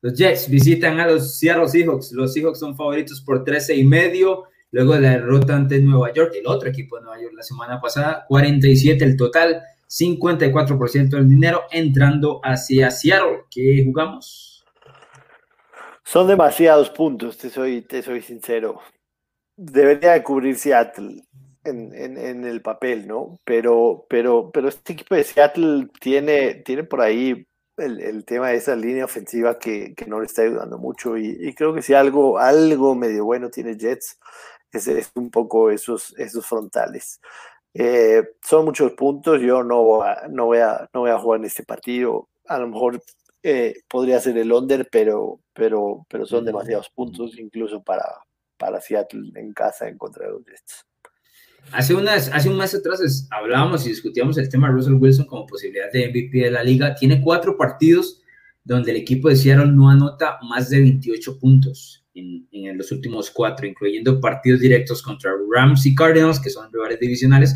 [SPEAKER 1] Los Jets visitan a los Seattle Seahawks. Los Seahawks son favoritos por 13 y medio. Luego de la derrota ante Nueva York, el otro equipo de Nueva York la semana pasada, 47 el total, 54% del dinero entrando hacia Seattle. ¿Qué jugamos?
[SPEAKER 2] Son demasiados puntos, te soy, te soy sincero. Debería de cubrir Seattle en, en, el papel, ¿no? Pero, pero, pero este equipo de Seattle tiene, tiene por ahí el, tema de esa línea ofensiva que, no le está ayudando mucho y, creo que si algo, algo medio bueno tiene Jets es, es un poco esos, esos frontales. Eh, son muchos puntos, yo no voy, a, no, voy a, no voy a jugar en este partido, a lo mejor eh, podría ser el under, pero, pero, pero son demasiados puntos incluso para, para Seattle en casa en contra de los Jets.
[SPEAKER 1] Hace, unas, hace un mes atrás hablábamos y discutíamos el tema de Russell Wilson como posibilidad de MVP de la liga. Tiene cuatro partidos donde el equipo de Seattle no anota más de 28 puntos en, en los últimos cuatro, incluyendo partidos directos contra Rams y Cardinals, que son rivales divisionales,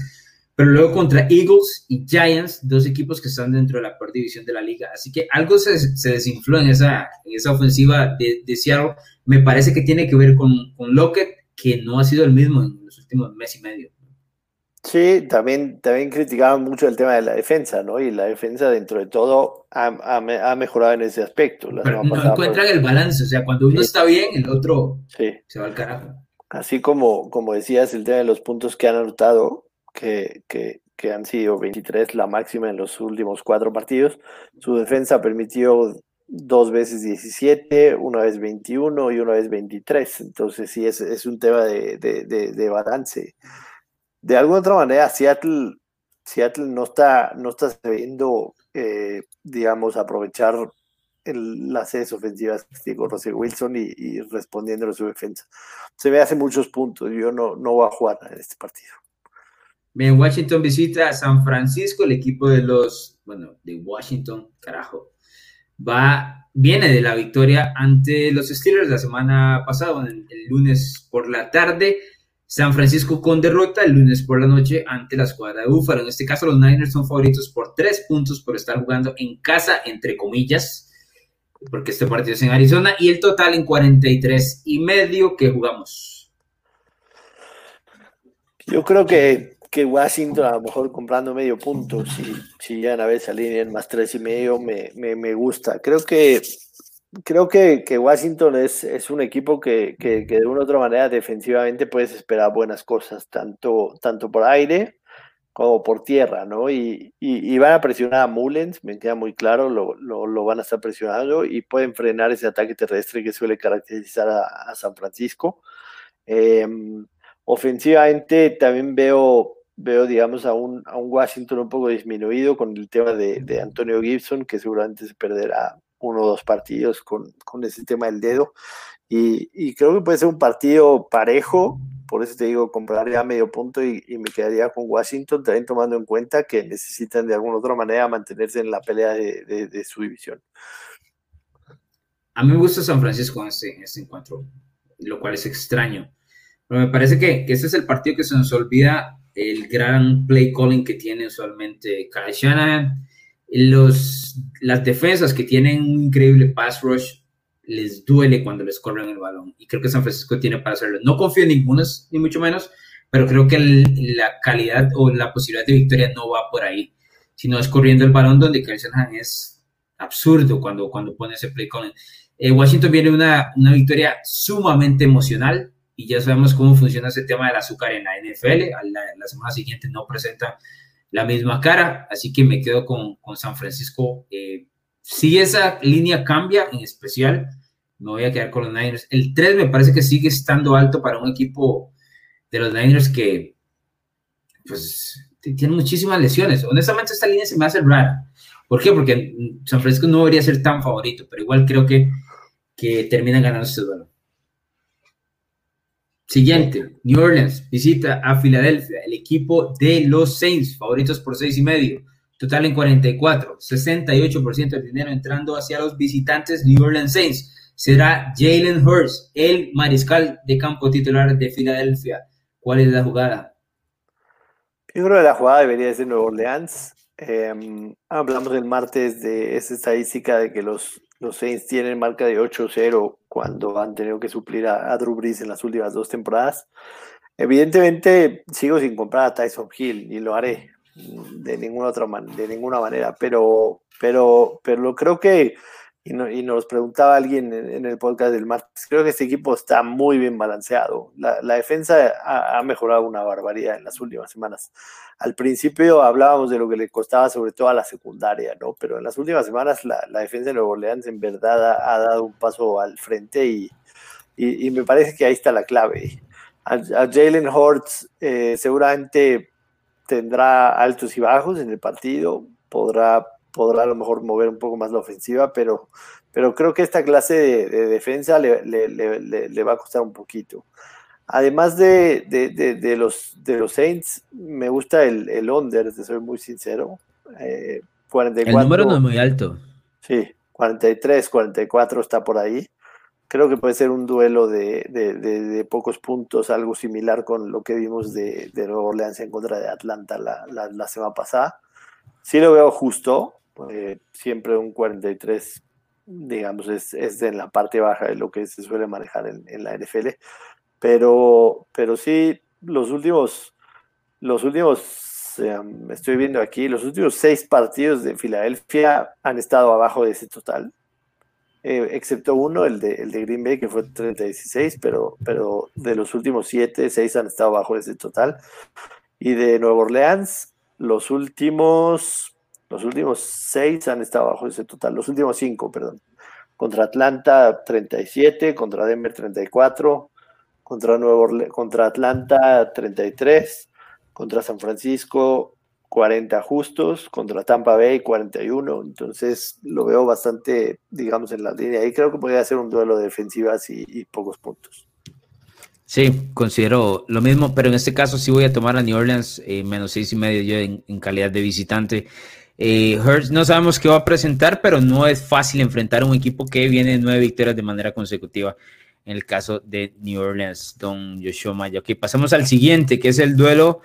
[SPEAKER 1] pero luego contra Eagles y Giants, dos equipos que están dentro de la peor división de la liga. Así que algo se, se desinfló en esa, en esa ofensiva de, de, Seattle. Me parece que tiene que ver con, con Lockett, que no ha sido el mismo en los últimos mes y medio.
[SPEAKER 2] Sí, también, también criticaban mucho el tema de la defensa, ¿no? Y la defensa, dentro de todo, ha, ha, mejorado en ese aspecto.
[SPEAKER 1] no encuentran el balance, o sea, cuando uno está bien, el otro se va al carajo.
[SPEAKER 2] Así como, como decías, el tema de los puntos que han anotado, que, que, que han sido 23, la máxima en los últimos cuatro partidos, su defensa permitió dos veces 17, una vez 21 y una vez 23. Entonces, sí, es, es un tema de, de, de, de balance de alguna otra manera, Seattle, Seattle no está, no está sabiendo, eh, digamos, aprovechar el, las sedes ofensivas que Russell Wilson y, y, respondiendo a su defensa. Se ve hace muchos puntos. Yo no, no voy a jugar en este partido.
[SPEAKER 1] Bien, Washington visita a San Francisco, el equipo de los, bueno, de Washington, carajo, va, viene de la victoria ante los Steelers la semana pasada, el lunes por la tarde. San Francisco con derrota el lunes por la noche ante la escuadra de Búfalo. En este caso, los Niners son favoritos por tres puntos por estar jugando en casa, entre comillas, porque este partido es en Arizona, y el total en 43 y medio que jugamos.
[SPEAKER 2] Yo creo que, que Washington, a lo mejor comprando medio punto, si, si ya a vez en más tres y medio, me, me, me gusta. Creo que creo que, que Washington es, es, un equipo que, que, de una u otra manera defensivamente puedes esperar buenas cosas, tanto, tanto por aire como por tierra, ¿no? Y, y, van a presionar a Mullens, me queda muy claro, lo, lo, van a estar presionando y pueden frenar ese ataque terrestre que suele caracterizar a, San Francisco. Eh, ofensivamente también veo, veo digamos, a un, a un Washington un poco disminuido con el tema de, de Antonio Gibson, que seguramente se perderá uno o dos partidos con, con ese tema del dedo. Y, y, creo que puede ser un partido parejo, por eso te digo, compraría medio punto y, y, me quedaría con Washington, también tomando en cuenta que necesitan de alguna otra manera mantenerse en la pelea de, de, de su división.
[SPEAKER 1] A mí me gusta San Francisco en este, este encuentro, lo cual es extraño. Pero me parece que, que este es el partido que se nos olvida el gran play calling que tiene usualmente Kyle Shanahan los, las defensas que tienen un increíble pass rush les duele cuando les corren el balón. Y creo que San Francisco tiene para hacerlo. No confío en ninguno, ni mucho menos, pero creo que la calidad o la posibilidad de victoria no va por ahí, sino es corriendo el balón donde Kyle es absurdo cuando, cuando pone ese play con eh, Washington viene una, una victoria sumamente emocional y ya sabemos cómo funciona ese tema del azúcar en la NFL. La semana siguiente no presenta la misma cara, así que me quedo con, con San Francisco. Eh, si esa línea cambia, en especial, me voy a quedar con los Niners. El 3 me parece que sigue estando alto para un equipo de los Niners que, pues, tiene muchísimas lesiones. Honestamente, esta línea se me hace rara. ¿Por qué? Porque San Francisco no debería ser tan favorito, pero igual creo que, que terminan ganando este duelo. Siguiente, New Orleans visita a Filadelfia, el equipo de los Saints, favoritos por seis y medio, total en 44, 68% del dinero entrando hacia los visitantes New Orleans Saints. Será Jalen Hurst, el mariscal de campo titular de Filadelfia. ¿Cuál es la jugada?
[SPEAKER 2] Yo creo que la jugada debería ser Nueva Orleans. Em, hablamos el martes de esa estadística de que los, los Saints tienen marca de 8-0 cuando han tenido que suplir a, Drew Brees en las últimas dos temporadas. Evidentemente sigo sin comprar a Tyson Hill y lo haré de ninguna otra de ninguna manera, pero, pero, pero creo que y, nos preguntaba alguien en, el podcast del martes, creo que este equipo está muy bien balanceado. La, defensa ha, mejorado una barbaridad en las últimas semanas. Al principio hablábamos de lo que le costaba sobre todo a la secundaria, ¿no? Pero en las últimas semanas la, defensa de Nuevo Orleans en verdad ha, dado un paso al frente y, y, me parece que ahí está la clave. A, Jalen Hurts eh, seguramente tendrá altos y bajos en el partido, podrá podrá a lo mejor mover un poco más la ofensiva, pero, pero creo que esta clase de, defensa le, le, va a costar un poquito. Además de, de, los, de los Saints, me gusta el, el under, te soy muy sincero. 44,
[SPEAKER 1] eh, el número no es muy alto.
[SPEAKER 2] Sí, 43, 44 está por ahí. Creo que puede ser un duelo de, pocos puntos, algo similar con lo que vimos de, Nueva Orleans en contra de Atlanta la, la, la semana pasada. Sí lo veo justo, eh, siempre un 43, digamos, es, es, en la parte baja de lo que se suele manejar en, la NFL. Pero, pero sí, los últimos, los últimos, em, estoy viendo aquí, los últimos seis partidos de Filadelfia han estado abajo de ese total. Eh, excepto uno, el de, el de Green Bay, que fue 30-16, pero, pero de los últimos siete, seis han estado abajo de ese total. Y de Nueva Orleans, los últimos los últimos seis han estado bajo ese total, los últimos cinco, perdón. Contra Atlanta 37, contra Denver 34, contra, Nuevo contra Atlanta 33, contra San Francisco 40 justos, contra Tampa Bay 41. Entonces lo veo bastante, digamos, en la línea. Ahí creo que podría ser un duelo de defensivas y, pocos puntos.
[SPEAKER 1] Sí, considero lo mismo, pero en este caso sí voy a tomar a New Orleans eh, menos seis y medio yo en calidad de visitante. Eh, no sabemos qué va a presentar, pero no es fácil enfrentar a un equipo que viene nueve victorias de manera consecutiva. En el caso de New Orleans, Don Joshua Maya. Ok, pasamos al siguiente, que es el duelo.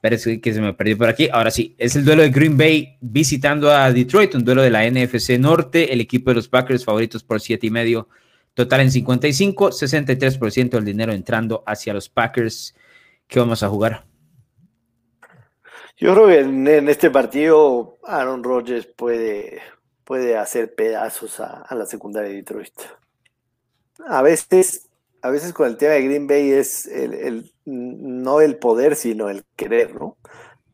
[SPEAKER 1] Parece que se me perdió por aquí. Ahora sí, es el duelo de Green Bay visitando a Detroit, un duelo de la NFC Norte. El equipo de los Packers favoritos por siete y medio. Total en 55, 63% del dinero entrando hacia los Packers. ¿Qué vamos a jugar?
[SPEAKER 2] Yo creo que en, este partido Aaron Rodgers puede, puede hacer pedazos a, la secundaria de Detroit. A veces, a veces con el tema de Green Bay es el, no el poder, sino el querer, ¿no?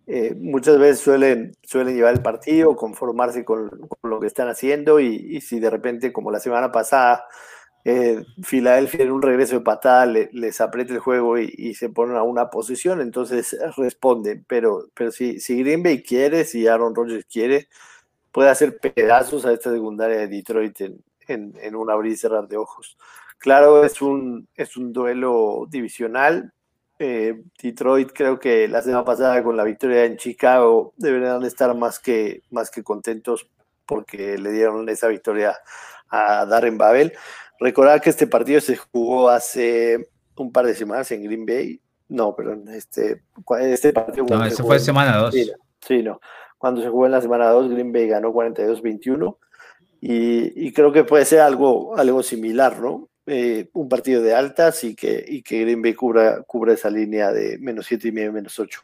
[SPEAKER 2] Eh, muchas veces suelen, suelen llevar el partido, conformarse con, lo que están haciendo y, y, si de repente, como la semana pasada, eh, en un regreso de patada les aprieta el juego y, se ponen a una posición, entonces responden. Pero, pero si, si Green Bay quiere, si Aaron Rodgers quiere, puede hacer pedazos a esta secundaria de Detroit en, en, un abrir y cerrar de ojos. Claro, es un, es un duelo divisional. Eh, Detroit creo que la semana pasada con la victoria en Chicago deberían estar más que, más que contentos porque le dieron esa victoria a Darren Babel. Recordar que este partido se jugó hace un par de semanas en Green Bay. No, perdón, este, este partido.
[SPEAKER 1] No, eso fue semana 2.
[SPEAKER 2] Sí, no. Cuando se jugó en la semana 2, Green Bay ganó 42-21. Y, y, creo que puede ser algo, algo similar, ¿no? Eh, un partido de altas y que, y que Green Bay cubra, cubra esa línea de menos 7 y medio, menos 8.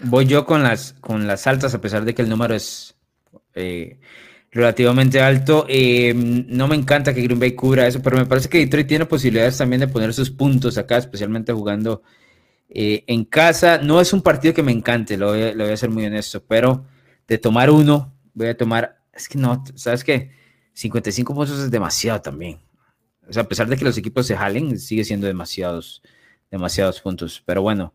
[SPEAKER 1] Voy yo con las, con las altas, a pesar de que el número es eh, relativamente alto. Eh, no me encanta que Green Bay cubra eso, pero me parece que Detroit tiene posibilidades también de poner sus puntos acá, especialmente jugando eh, en casa. No es un partido que me encante, lo voy, lo voy, a ser muy honesto, pero de tomar uno, voy a tomar, es que no, ¿sabes qué? 55 puntos es demasiado también. O sea, a pesar de que los equipos se jalen, sigue siendo demasiados, demasiados puntos. Pero bueno,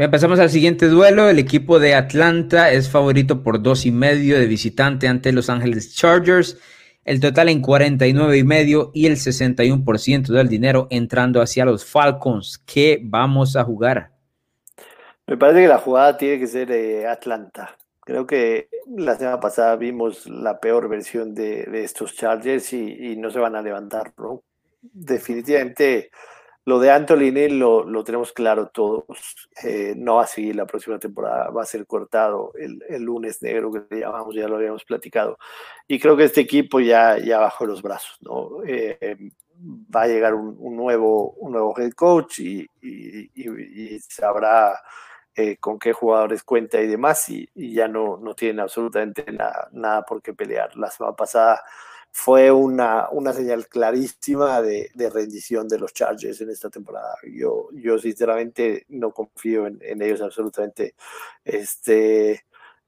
[SPEAKER 1] Bien, pasamos al siguiente duelo. El equipo de Atlanta es favorito por dos y medio de visitante ante Los Ángeles Chargers. El total en 49 y medio y el 61% del dinero entrando hacia los Falcons. ¿Qué vamos a jugar?
[SPEAKER 2] Me parece que la jugada tiene que ser de Atlanta. Creo que la semana pasada vimos la peor versión de, estos Chargers y, y, no se van a levantar, ¿no? Definitivamente lo de Neal lo, lo tenemos claro todos. Eh, no va a seguir la próxima temporada, va a ser cortado el, el, lunes negro que llamamos, ya lo habíamos platicado. Y creo que este equipo ya, ya bajó los brazos, ¿no? Eh, va a llegar un, nuevo, un nuevo head coach y, y, sabrá eh, con qué jugadores cuenta y demás, y, ya no, no tienen absolutamente nada, nada por qué pelear. La semana pasada fue una, una señal clarísima de, de, rendición de los Chargers en esta temporada. Yo, yo sinceramente no confío en, en ellos absolutamente. Este,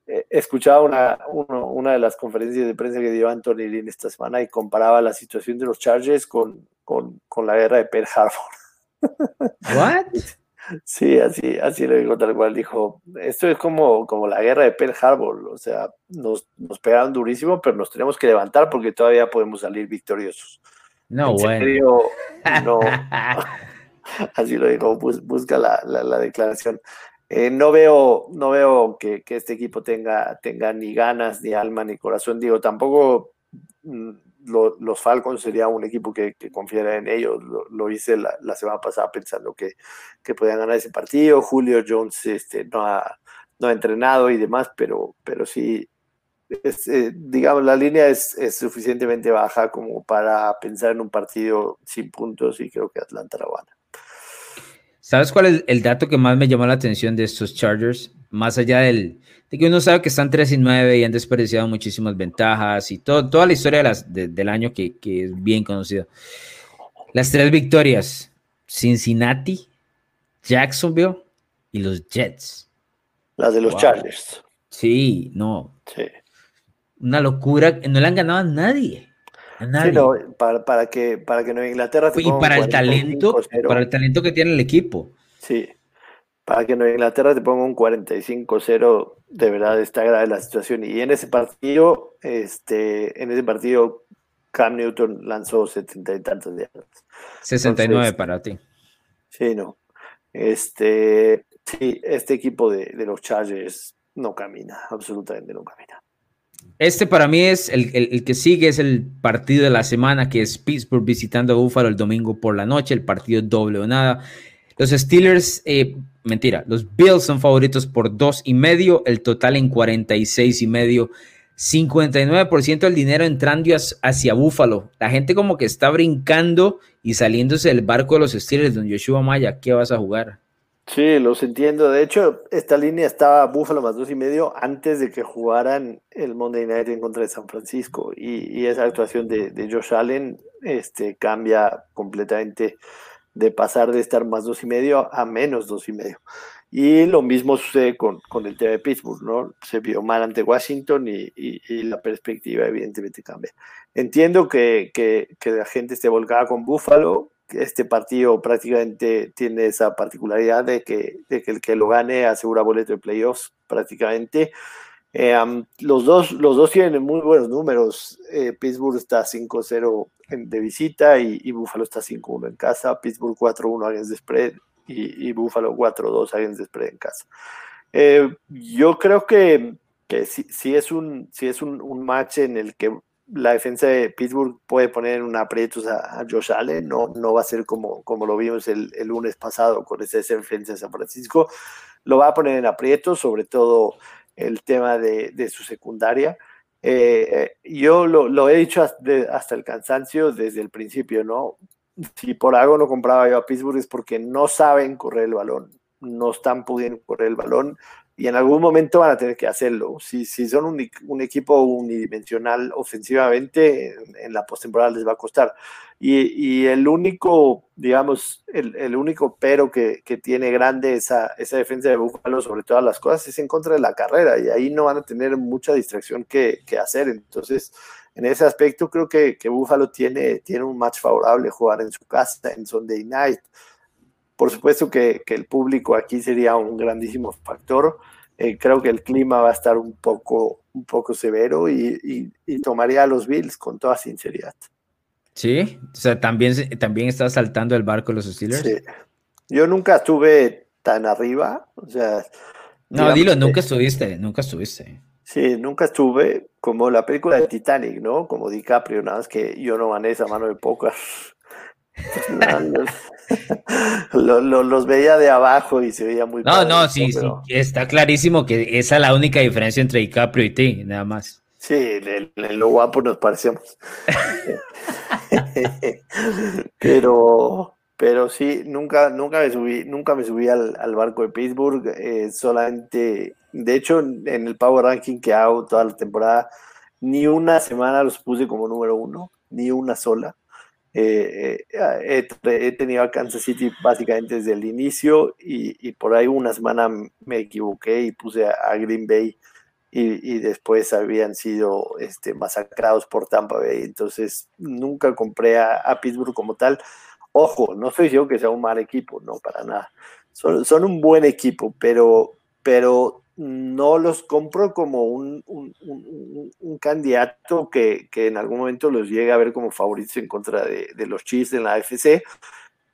[SPEAKER 2] eh, escuchaba una, uno, una de las conferencias de prensa que dio Anthony Lynn esta semana y comparaba la situación de los Chargers con, con, con la guerra de Pearl Harbor.
[SPEAKER 1] ¿What?
[SPEAKER 2] Sí, así, así lo dijo tal cual. Dijo, esto es como, como la guerra de Pearl Harbor. O sea, nos, nos pegaron durísimo, pero nos tenemos que levantar porque todavía podemos salir victoriosos.
[SPEAKER 1] No, bueno.
[SPEAKER 2] Serio, no. así lo dijo, bus, busca la, la, la declaración. Eh, no veo, no veo que, que, este equipo tenga, tenga ni ganas, ni alma, ni corazón. Digo, tampoco mm, lo, los Falcons sería un equipo que, que confiara en ellos. Lo, hice la, semana pasada pensando que, que podían ganar ese partido. Julio Jones este, no, ha, no ha entrenado y demás, pero, pero sí, eh, digamos, la línea es, es, suficientemente baja como para pensar en un partido sin puntos y creo que Atlanta la gana.
[SPEAKER 1] ¿Sabes cuál es el dato que más me llamó la atención de estos Chargers? Más allá del, de que uno sabe que están 3 y 9 y han desperdiciado muchísimas ventajas y todo, toda la historia de las, de, del año que, que, es bien conocida. Las tres victorias, Cincinnati, Jacksonville y los Jets.
[SPEAKER 2] Las de los wow. Chargers.
[SPEAKER 1] Sí, no.
[SPEAKER 2] Sí.
[SPEAKER 1] Una locura, no le han ganado a nadie.
[SPEAKER 2] Sí, no, para, para, que, para que Nueva Inglaterra...
[SPEAKER 1] y para el talento, para el talento que tiene el equipo.
[SPEAKER 2] Sí, para que Nueva Inglaterra te ponga un 45-0, de verdad está grave la situación. Y en ese partido, este, en ese partido, Cam Newton lanzó 70 y tantos yardas.
[SPEAKER 1] 69 Entonces, para ti.
[SPEAKER 2] Sí, no. Este, sí, este equipo de, de los Chargers no camina, absolutamente no camina.
[SPEAKER 1] Este para mí es el, el, el, que sigue, es el partido de la semana, que es Pittsburgh visitando a Buffalo el domingo por la noche, el partido doble o nada. Los Steelers, eh, mentira, los Bills son favoritos por dos y medio, el total en 46 y medio. 59% del dinero entrando hacia Buffalo. La gente como que está brincando y saliéndose del barco de los Steelers, don Joshua Maya, ¿qué vas a jugar?
[SPEAKER 2] Sí, los entiendo. De hecho, esta línea estaba Búfalo más dos y medio antes de que jugaran el Monday Night en contra de San Francisco. Y, y esa actuación de, de, Josh Allen este, cambia completamente de pasar de estar más dos y medio a menos dos y medio. Y lo mismo sucede con, con el tema de Pittsburgh, ¿no? Se vio mal ante Washington y, y, la perspectiva evidentemente cambia. Entiendo que, que, que la gente esté volcada con Búfalo, este partido prácticamente tiene esa particularidad de que, de que el que lo gane asegura boleto de playoffs prácticamente. Eh, um, los, dos, los dos tienen muy buenos números. Eh, Pittsburgh está 5-0 de visita y, y Buffalo está 5-1 en casa. Pittsburgh 4-1 against the spread y, y Buffalo 4-2 against the spread en casa. Eh, yo creo que, que sí, es, un, es un, un match en el que la defensa de Pittsburgh puede poner en aprietos a, a, Josh Allen, no, no va a ser como, como lo vimos el, el lunes pasado con esa defensa de San Francisco, lo va a poner en aprietos, sobre todo el tema de, su secundaria. Eh, yo lo, lo, he dicho hasta, el cansancio desde el principio, ¿no? Si por algo no compraba yo a Pittsburgh es porque no saben correr el balón, no están pudiendo correr el balón y en algún momento van a tener que hacerlo. Si, si son un, equipo unidimensional ofensivamente, en, en la postemporada les va a costar. Y, y el único, digamos, el, el único pero que, que, tiene grande esa, esa defensa de Búfalo sobre todas las cosas es en contra de la carrera y ahí no van a tener mucha distracción que, que hacer. Entonces, en ese aspecto creo que, que Búfalo tiene, tiene un match favorable jugar en su casa, en Sunday Night. Por supuesto que, que, el público aquí sería un grandísimo factor. Eh, creo que el clima va a estar un poco, un poco severo y, y, y, tomaría a los Bills con toda sinceridad.
[SPEAKER 1] Sí, o sea, también, también está saltando el barco los Steelers. Sí.
[SPEAKER 2] Yo nunca estuve tan arriba, o sea.
[SPEAKER 1] No, dilo, nunca estuviste, nunca estuviste.
[SPEAKER 2] Sí, nunca estuve como la película de Titanic, ¿no? Como DiCaprio, nada más que yo no gané esa mano de póker. Los veía de abajo y se veía muy
[SPEAKER 1] No, no, sí, sí, está clarísimo que esa es la única diferencia entre DiCaprio y ti, nada más.
[SPEAKER 2] Sí, en, lo guapo nos parecemos. pero, pero sí, nunca, nunca me subí, nunca me subí al, barco de Pittsburgh. Eh, solamente, de hecho, en el Power Ranking que hago toda la temporada, ni una semana los puse como número uno, ni una sola. Eh, eh, he, tenido a Kansas City básicamente desde el inicio y, por ahí una semana me equivoqué y puse a, Green Bay y, después habían sido este, masacrados por Tampa Bay. Entonces nunca compré a, Pittsburgh como tal. Ojo, no estoy diciendo que sea un mal equipo, no, para nada. Son, son un buen equipo, pero, pero no los compro como un, candidato que, en algún momento los llegue a ver como favoritos en contra de, los Chiefs en la AFC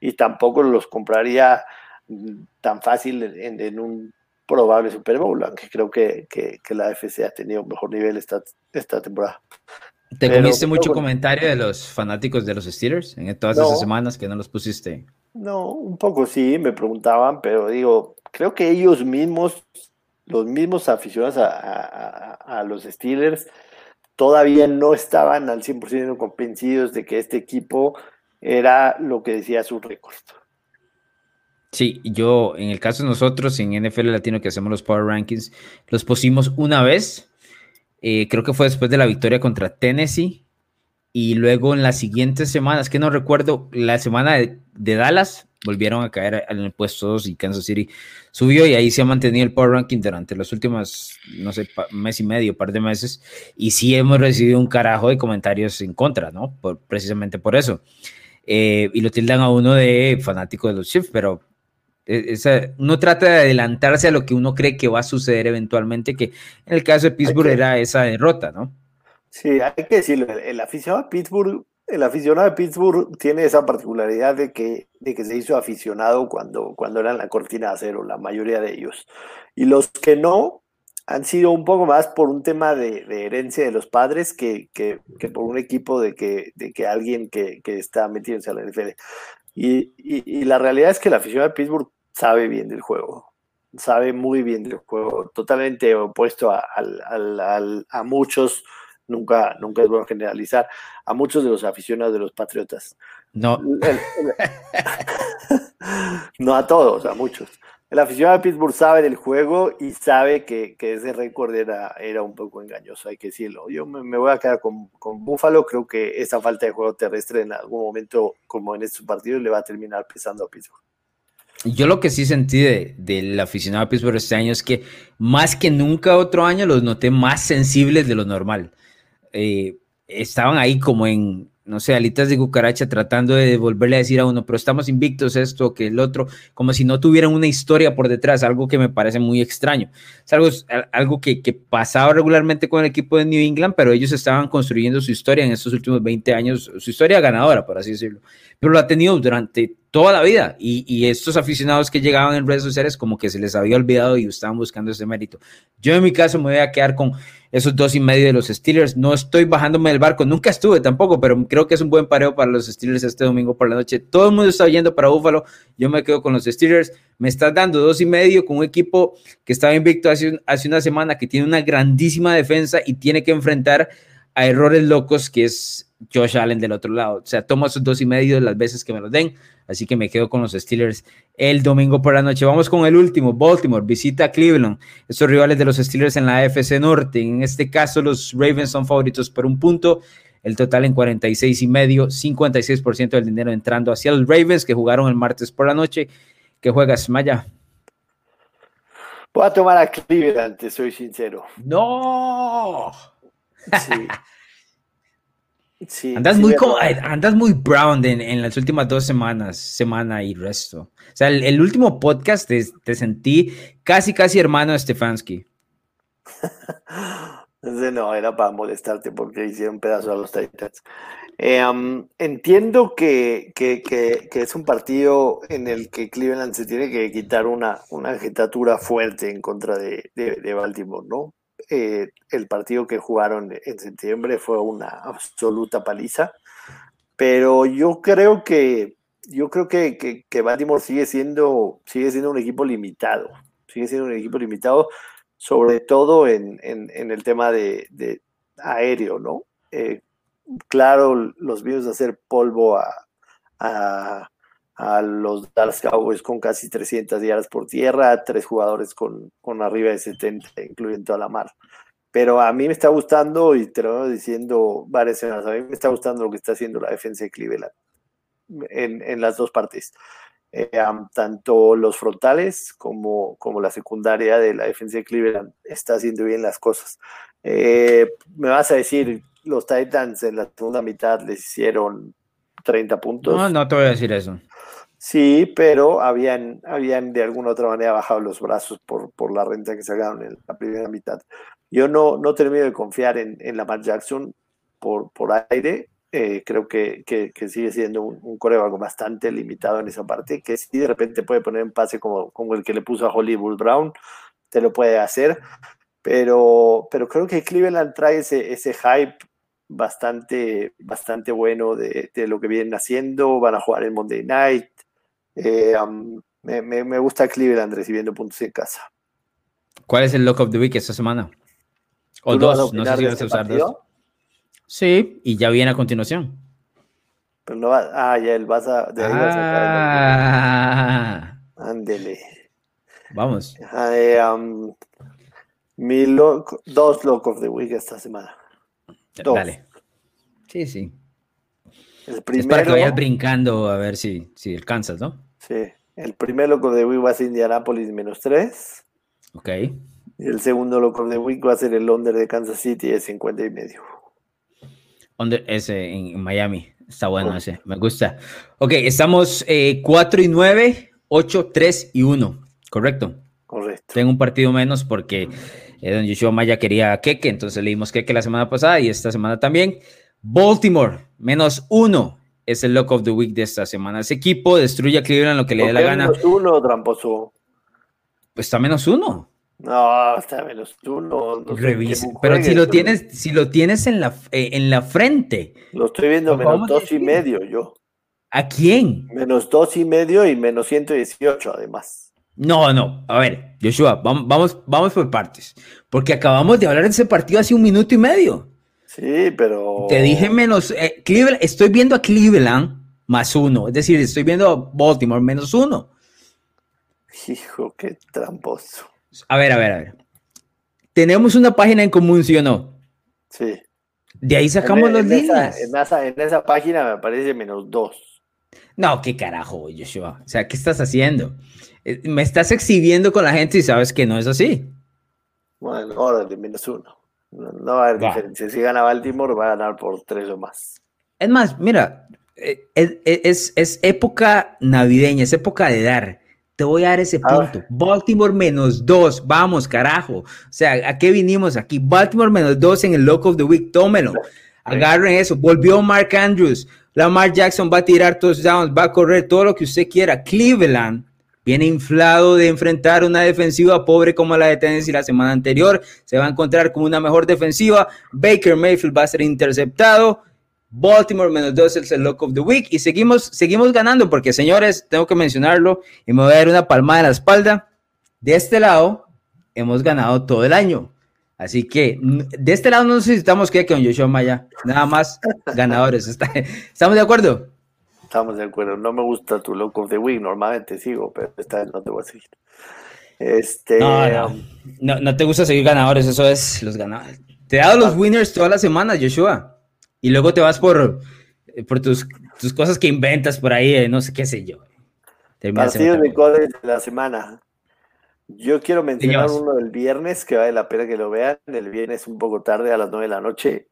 [SPEAKER 2] y tampoco los compraría mm, tan fácil en, un probable Super Bowl, aunque creo que, la AFC ha tenido un mejor nivel esta, esta temporada.
[SPEAKER 1] ¿Te comiste mucho comentario de los fanáticos de los Steelers en todas esas semanas que no los pusiste?
[SPEAKER 2] No, un poco sí, me preguntaban, pero digo, creo que ellos mismos los mismos aficionados a, los Steelers todavía no estaban al 100% convencidos de que este equipo era lo que decía su récord.
[SPEAKER 1] Sí, yo, en el caso de nosotros, en NFL Latino, que hacemos los Power Rankings, los pusimos una vez, eh, creo que fue después de la victoria contra Tennessee, y luego en las siguientes semanas, que no recuerdo, la semana de, de Dallas, volvieron a caer en el puesto 2 y Kansas City subió y ahí se ha mantenido el Power Ranking durante los últimos, no sé, mes y medio, par de meses, y sí hemos recibido un carajo de comentarios en contra, ¿no? Por, precisamente por eso. Eh, y lo tildan a uno de fanático de los Chiefs, pero e, esa, uno trata de adelantarse a lo que uno cree que va a suceder eventualmente, que en el caso de Pittsburgh era esa derrota, ¿no?
[SPEAKER 2] Sí, hay que decirlo, el aficionado a Pittsburgh el aficionado de Pittsburgh tiene esa particularidad de que, de que se hizo aficionado cuando, cuando eran la cortina de acero, la mayoría de ellos. Y los que no han sido un poco más por un tema de, herencia de los padres que, que, por un equipo de que, de que alguien que, está metiéndose a la NFL. Y, y, la realidad es que el aficionado de Pittsburgh sabe bien del juego, sabe muy bien del juego, totalmente opuesto a, a muchos nunca, nunca es bueno generalizar, a muchos de los aficionados de los Patriotas.
[SPEAKER 1] No.
[SPEAKER 2] no a todos, a muchos. El aficionado de Pittsburgh sabe del juego y sabe que, ese récord era, era un poco engañoso, hay que decirlo. Yo me, voy a quedar con, con Buffalo, creo que esa falta de juego terrestre en algún momento, como en estos partidos, le va a terminar pesando a Pittsburgh.
[SPEAKER 1] Yo lo que sí sentí del aficionado de Pittsburgh este año es que más que nunca otro año los noté más sensibles de lo normal. Eh, estaban ahí como en, no sé, alitas de cucaracha tratando de volverle a decir a uno, pero estamos invictos esto, que el otro, como si no tuvieran una historia por detrás, algo que me parece muy extraño. Es algo, algo que, que, pasaba regularmente con el equipo de New England, pero ellos estaban construyendo su historia en estos últimos 20 años, su historia ganadora, por así decirlo. Pero lo ha tenido durante toda la vida y, estos aficionados que llegaban en redes sociales como que se les había olvidado y estaban buscando ese mérito. Yo en mi caso me voy a quedar con esos dos y medio de los Steelers. No estoy bajándome del barco, nunca estuve tampoco, pero creo que es un buen pareo para los Steelers este domingo por la noche. Todo el mundo está yendo para Buffalo, yo me quedo con los Steelers. Me estás dando dos y medio con un equipo que estaba invicto hace, hace una semana, que tiene una grandísima defensa y tiene que enfrentar a errores locos, que es Josh Allen del otro lado. O sea, tomo esos dos y medio las veces que me los den. Así que me quedo con los Steelers el domingo por la noche. Vamos con el último. Baltimore visita a Cleveland. Estos rivales de los Steelers en la AFC Norte. En este caso, los Ravens son favoritos por un punto. El total en 46 y medio, 56% del dinero entrando hacia los Ravens que jugaron el martes por la noche. ¿Qué juegas, Maya?
[SPEAKER 2] Voy a tomar a Cleveland, te soy sincero.
[SPEAKER 1] No. Sí. andas, muy andas muy brown en, las últimas dos semanas, semana y resto. O sea, el, último podcast te, sentí casi, casi hermano de Stefanski.
[SPEAKER 2] no, era para molestarte porque hicieron pedazo a los Titans. Eh, entiendo que, es un partido en el que Cleveland se tiene que quitar una, una agitatura fuerte en contra de, de Baltimore, ¿no? Eh, el partido que jugaron en septiembre fue una absoluta paliza, pero yo creo que, yo creo que, que, que, Baltimore sigue siendo, sigue siendo un equipo limitado, sigue siendo un equipo limitado, sobre todo en, en, el tema de, de aéreo, ¿no? Eh, claro, los vimos hacer polvo a, a, los Dallas Cowboys con casi 300 yardas por tierra, tres jugadores con, con arriba de 70, incluyendo a la mar. Pero a mí me está gustando, y te lo diciendo varias semanas, a mí me está gustando lo que está haciendo la defensa de Cleveland en, en las dos partes. Eh, tanto los frontales como, como la secundaria de la defensa de Cleveland está haciendo bien las cosas. Eh, me vas a decir, los Titans en la segunda mitad les hicieron 30 puntos.
[SPEAKER 1] No, no te voy a decir eso.
[SPEAKER 2] Sí, pero habían, habían de alguna otra manera bajado los brazos por, por la renta que sacaron en la primera mitad. Yo no, no termino de confiar en, en Lamar Jackson por, por aire. Eh, creo que, que, que, sigue siendo un, un coreback bastante limitado en esa parte, que si de repente puede poner un pase como, como el que le puso a Hollywood Brown, te lo puede hacer, pero, pero creo que Cleveland trae ese, ese hype bastante, bastante bueno de, de, lo que vienen haciendo, van a jugar el Monday Night, eh, um, me, me, me, gusta Cleveland recibiendo puntos en casa.
[SPEAKER 1] ¿Cuál es el lock of the week esta semana? O dos, no sé si vas a usar dos. Sí, y ya viene a continuación.
[SPEAKER 2] Pero no va, ah, ya él vas a. De ahí ah, vas a sacar Ándele.
[SPEAKER 1] Vamos.
[SPEAKER 2] Eh, um, mi lock, dos lock of the week esta semana. Dos.
[SPEAKER 1] Dale. Sí, sí.
[SPEAKER 2] El primero,
[SPEAKER 1] es para que vayas brincando a ver si, si alcanzas, ¿no?
[SPEAKER 2] Sí. El primer loco de week va a ser Indianapolis menos 3.
[SPEAKER 1] Ok.
[SPEAKER 2] Y el segundo loco de week va a ser el under de Kansas City de 50 y medio.
[SPEAKER 1] Under ese en Miami. Está bueno oh. ese. Me gusta. Ok, estamos eh, 4 y 9, 8, 3 y 1. ¿Correcto?
[SPEAKER 2] Correcto.
[SPEAKER 1] Tengo un partido menos porque eh, don Yoshua Maya quería a Keke, entonces le dimos Keke la semana pasada y esta semana también. Baltimore, menos uno, es el lock of the week de esta semana. Ese equipo destruye a Cleveland lo que le dé la gana.
[SPEAKER 2] Menos uno, tramposo.
[SPEAKER 1] Pues está menos uno.
[SPEAKER 2] No, está menos uno. No
[SPEAKER 1] Revisa. Pero si lo tienes, si lo tienes en la, eh, en la frente.
[SPEAKER 2] Lo estoy viendo menos dos y medio yo.
[SPEAKER 1] ¿A quién?
[SPEAKER 2] Menos dos y medio y menos 118 además.
[SPEAKER 1] No, no. A ver, Joshua, vamos, vamos, vamos por partes. Porque acabamos de hablar de ese partido hace un minuto y medio.
[SPEAKER 2] Sí, pero.
[SPEAKER 1] Te dije menos. Eh, Cleveland, estoy viendo a Cleveland más uno. Es decir, estoy viendo a Baltimore menos uno.
[SPEAKER 2] Hijo, qué tramposo.
[SPEAKER 1] A ver, a ver, a ver. ¿Tenemos una página en común, sí o no?
[SPEAKER 2] Sí.
[SPEAKER 1] De ahí sacamos
[SPEAKER 2] en,
[SPEAKER 1] los
[SPEAKER 2] en
[SPEAKER 1] líneas.
[SPEAKER 2] Esa, en, esa, en esa página me aparece menos dos.
[SPEAKER 1] No, qué carajo, Joshua. O sea, ¿qué estás haciendo? Eh, Me estás exhibiendo con la gente y sabes que no es así.
[SPEAKER 2] Bueno, órale, menos uno. No, no va a haber
[SPEAKER 1] Va.
[SPEAKER 2] diferencia. Si gana Baltimore, va a ganar por tres o más.
[SPEAKER 1] Es más, mira, eh, es, es, es época navideña, es época de dar. Te voy a dar ese punto. Baltimore menos dos. Vamos, carajo. O sea, ¿a qué vinimos aquí? Baltimore menos dos en el Lock of the Week. Tómelo. Agarren eso. Volvió Mark Andrews. Lamar Jackson va a tirar touchdowns, va a correr todo lo que usted quiera. Cleveland viene inflado de enfrentar una defensiva pobre como la de Tennessee la semana anterior. Se va a encontrar con una mejor defensiva. Baker Mayfield va a ser interceptado. Baltimore menos dos es el lock of the week y seguimos, seguimos ganando porque señores, tengo que mencionarlo y me voy a dar una palmada en la espalda. De este lado hemos ganado todo el año. Así que de este lado no necesitamos que con Joshua Maya, nada más ganadores. ¿Estamos de acuerdo?
[SPEAKER 2] Estamos de acuerdo. No me gusta tu look of the week. Normalmente sigo, pero esta vez no te voy a seguir. Este.
[SPEAKER 1] No, no. No, no te gusta seguir ganadores, eso es los ganadores. Te he dado los winners todas las semanas, Joshua. Y luego te vas por, eh, por tus, tus cosas que inventas por ahí, eh, no sé qué sé yo. Terminas
[SPEAKER 2] Partidos de college de la semana. Yo quiero mencionar uno del viernes que vale la pena que lo vean. El viernes un poco tarde, a las 9 de la noche.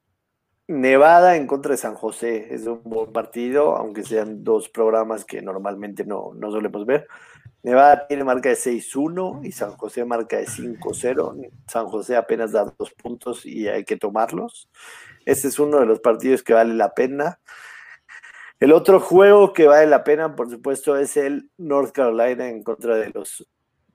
[SPEAKER 2] Nevada en contra de San José. Es un buen partido, aunque sean dos programas que normalmente no, no solemos ver. Nevada tiene marca de 6-1 y San José marca de 5-0. San José apenas da dos puntos y hay que tomarlos. Este es uno de los partidos que vale la pena. El otro juego que vale la pena, por supuesto, es el North Carolina en contra de los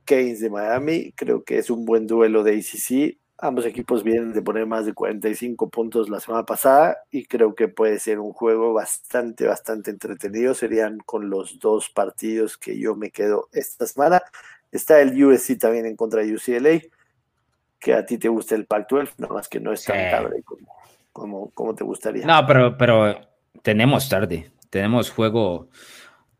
[SPEAKER 2] Canes de Miami. Creo que es un buen duelo de ACC. Ambos equipos vienen de poner más de 45 puntos la semana pasada y creo que puede ser un juego bastante, bastante entretenido. Serían con los dos partidos que yo me quedo esta semana. Está el USC también en contra de UCLA, que a ti te gusta el Pac-12, nada más que no es tan tarde como, como, como, te gustaría.
[SPEAKER 1] No, pero, pero tenemos tarde. Tenemos juego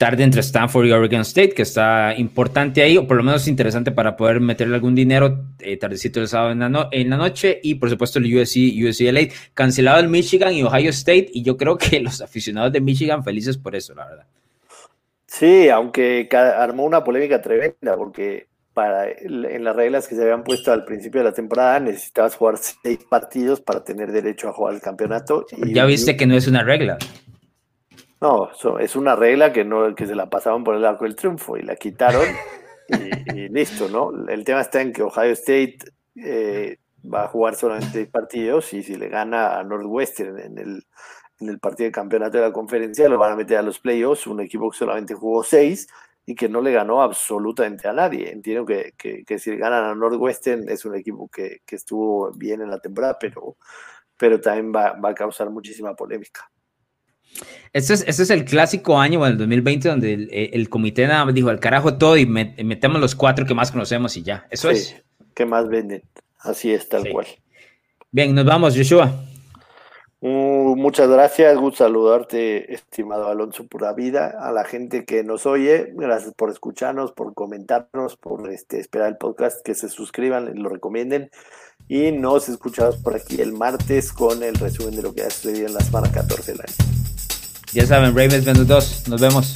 [SPEAKER 1] tarde entre Stanford y Oregon State, que está importante ahí, o por lo menos interesante para poder meterle algún dinero eh, tardecito el sábado en la, en la, noche, y por supuesto el USC, UCLA, cancelado el Michigan y Ohio State, y yo creo que los aficionados de Michigan felices por eso, la verdad.
[SPEAKER 2] Sí, aunque armó una polémica tremenda, porque para, en las reglas que se habían puesto al principio de la temporada necesitabas jugar seis partidos para tener derecho a jugar el campeonato.
[SPEAKER 1] Y, ya viste que no es una regla.
[SPEAKER 2] No, es una regla que no que se la pasaban por el arco del triunfo y la quitaron y, listo, ¿no? El tema está en que Ohio State eh, va a jugar solamente partidos y si le gana a Northwestern en el, en el partido de campeonato de la conferencia lo van a meter a los playoffs, un equipo que solamente jugó seis y que no le ganó absolutamente a nadie. Entiendo que, que, si ganan a Northwestern es un equipo que, que, estuvo bien en la temporada, pero, pero también va, va a causar muchísima polémica.
[SPEAKER 1] Este es, este es el clásico año, el 2020, donde el, comité nada dijo al carajo todo y metemos los cuatro que más conocemos y ya. Eso es.
[SPEAKER 2] ¿Qué más venden? Así es, tal cual.
[SPEAKER 1] Bien, nos vamos, Joshua.
[SPEAKER 2] Uh, muchas gracias, gusto saludarte, estimado Alonso Pura Vida, a la gente que nos oye, gracias por escucharnos, por comentarnos, por este, esperar el podcast, que se suscriban, lo recomienden y nos escuchamos por aquí el martes con el resumen de lo que ha sucedido en la semana 14 del año.
[SPEAKER 1] Ya saben, Ravens 22. Nos vemos.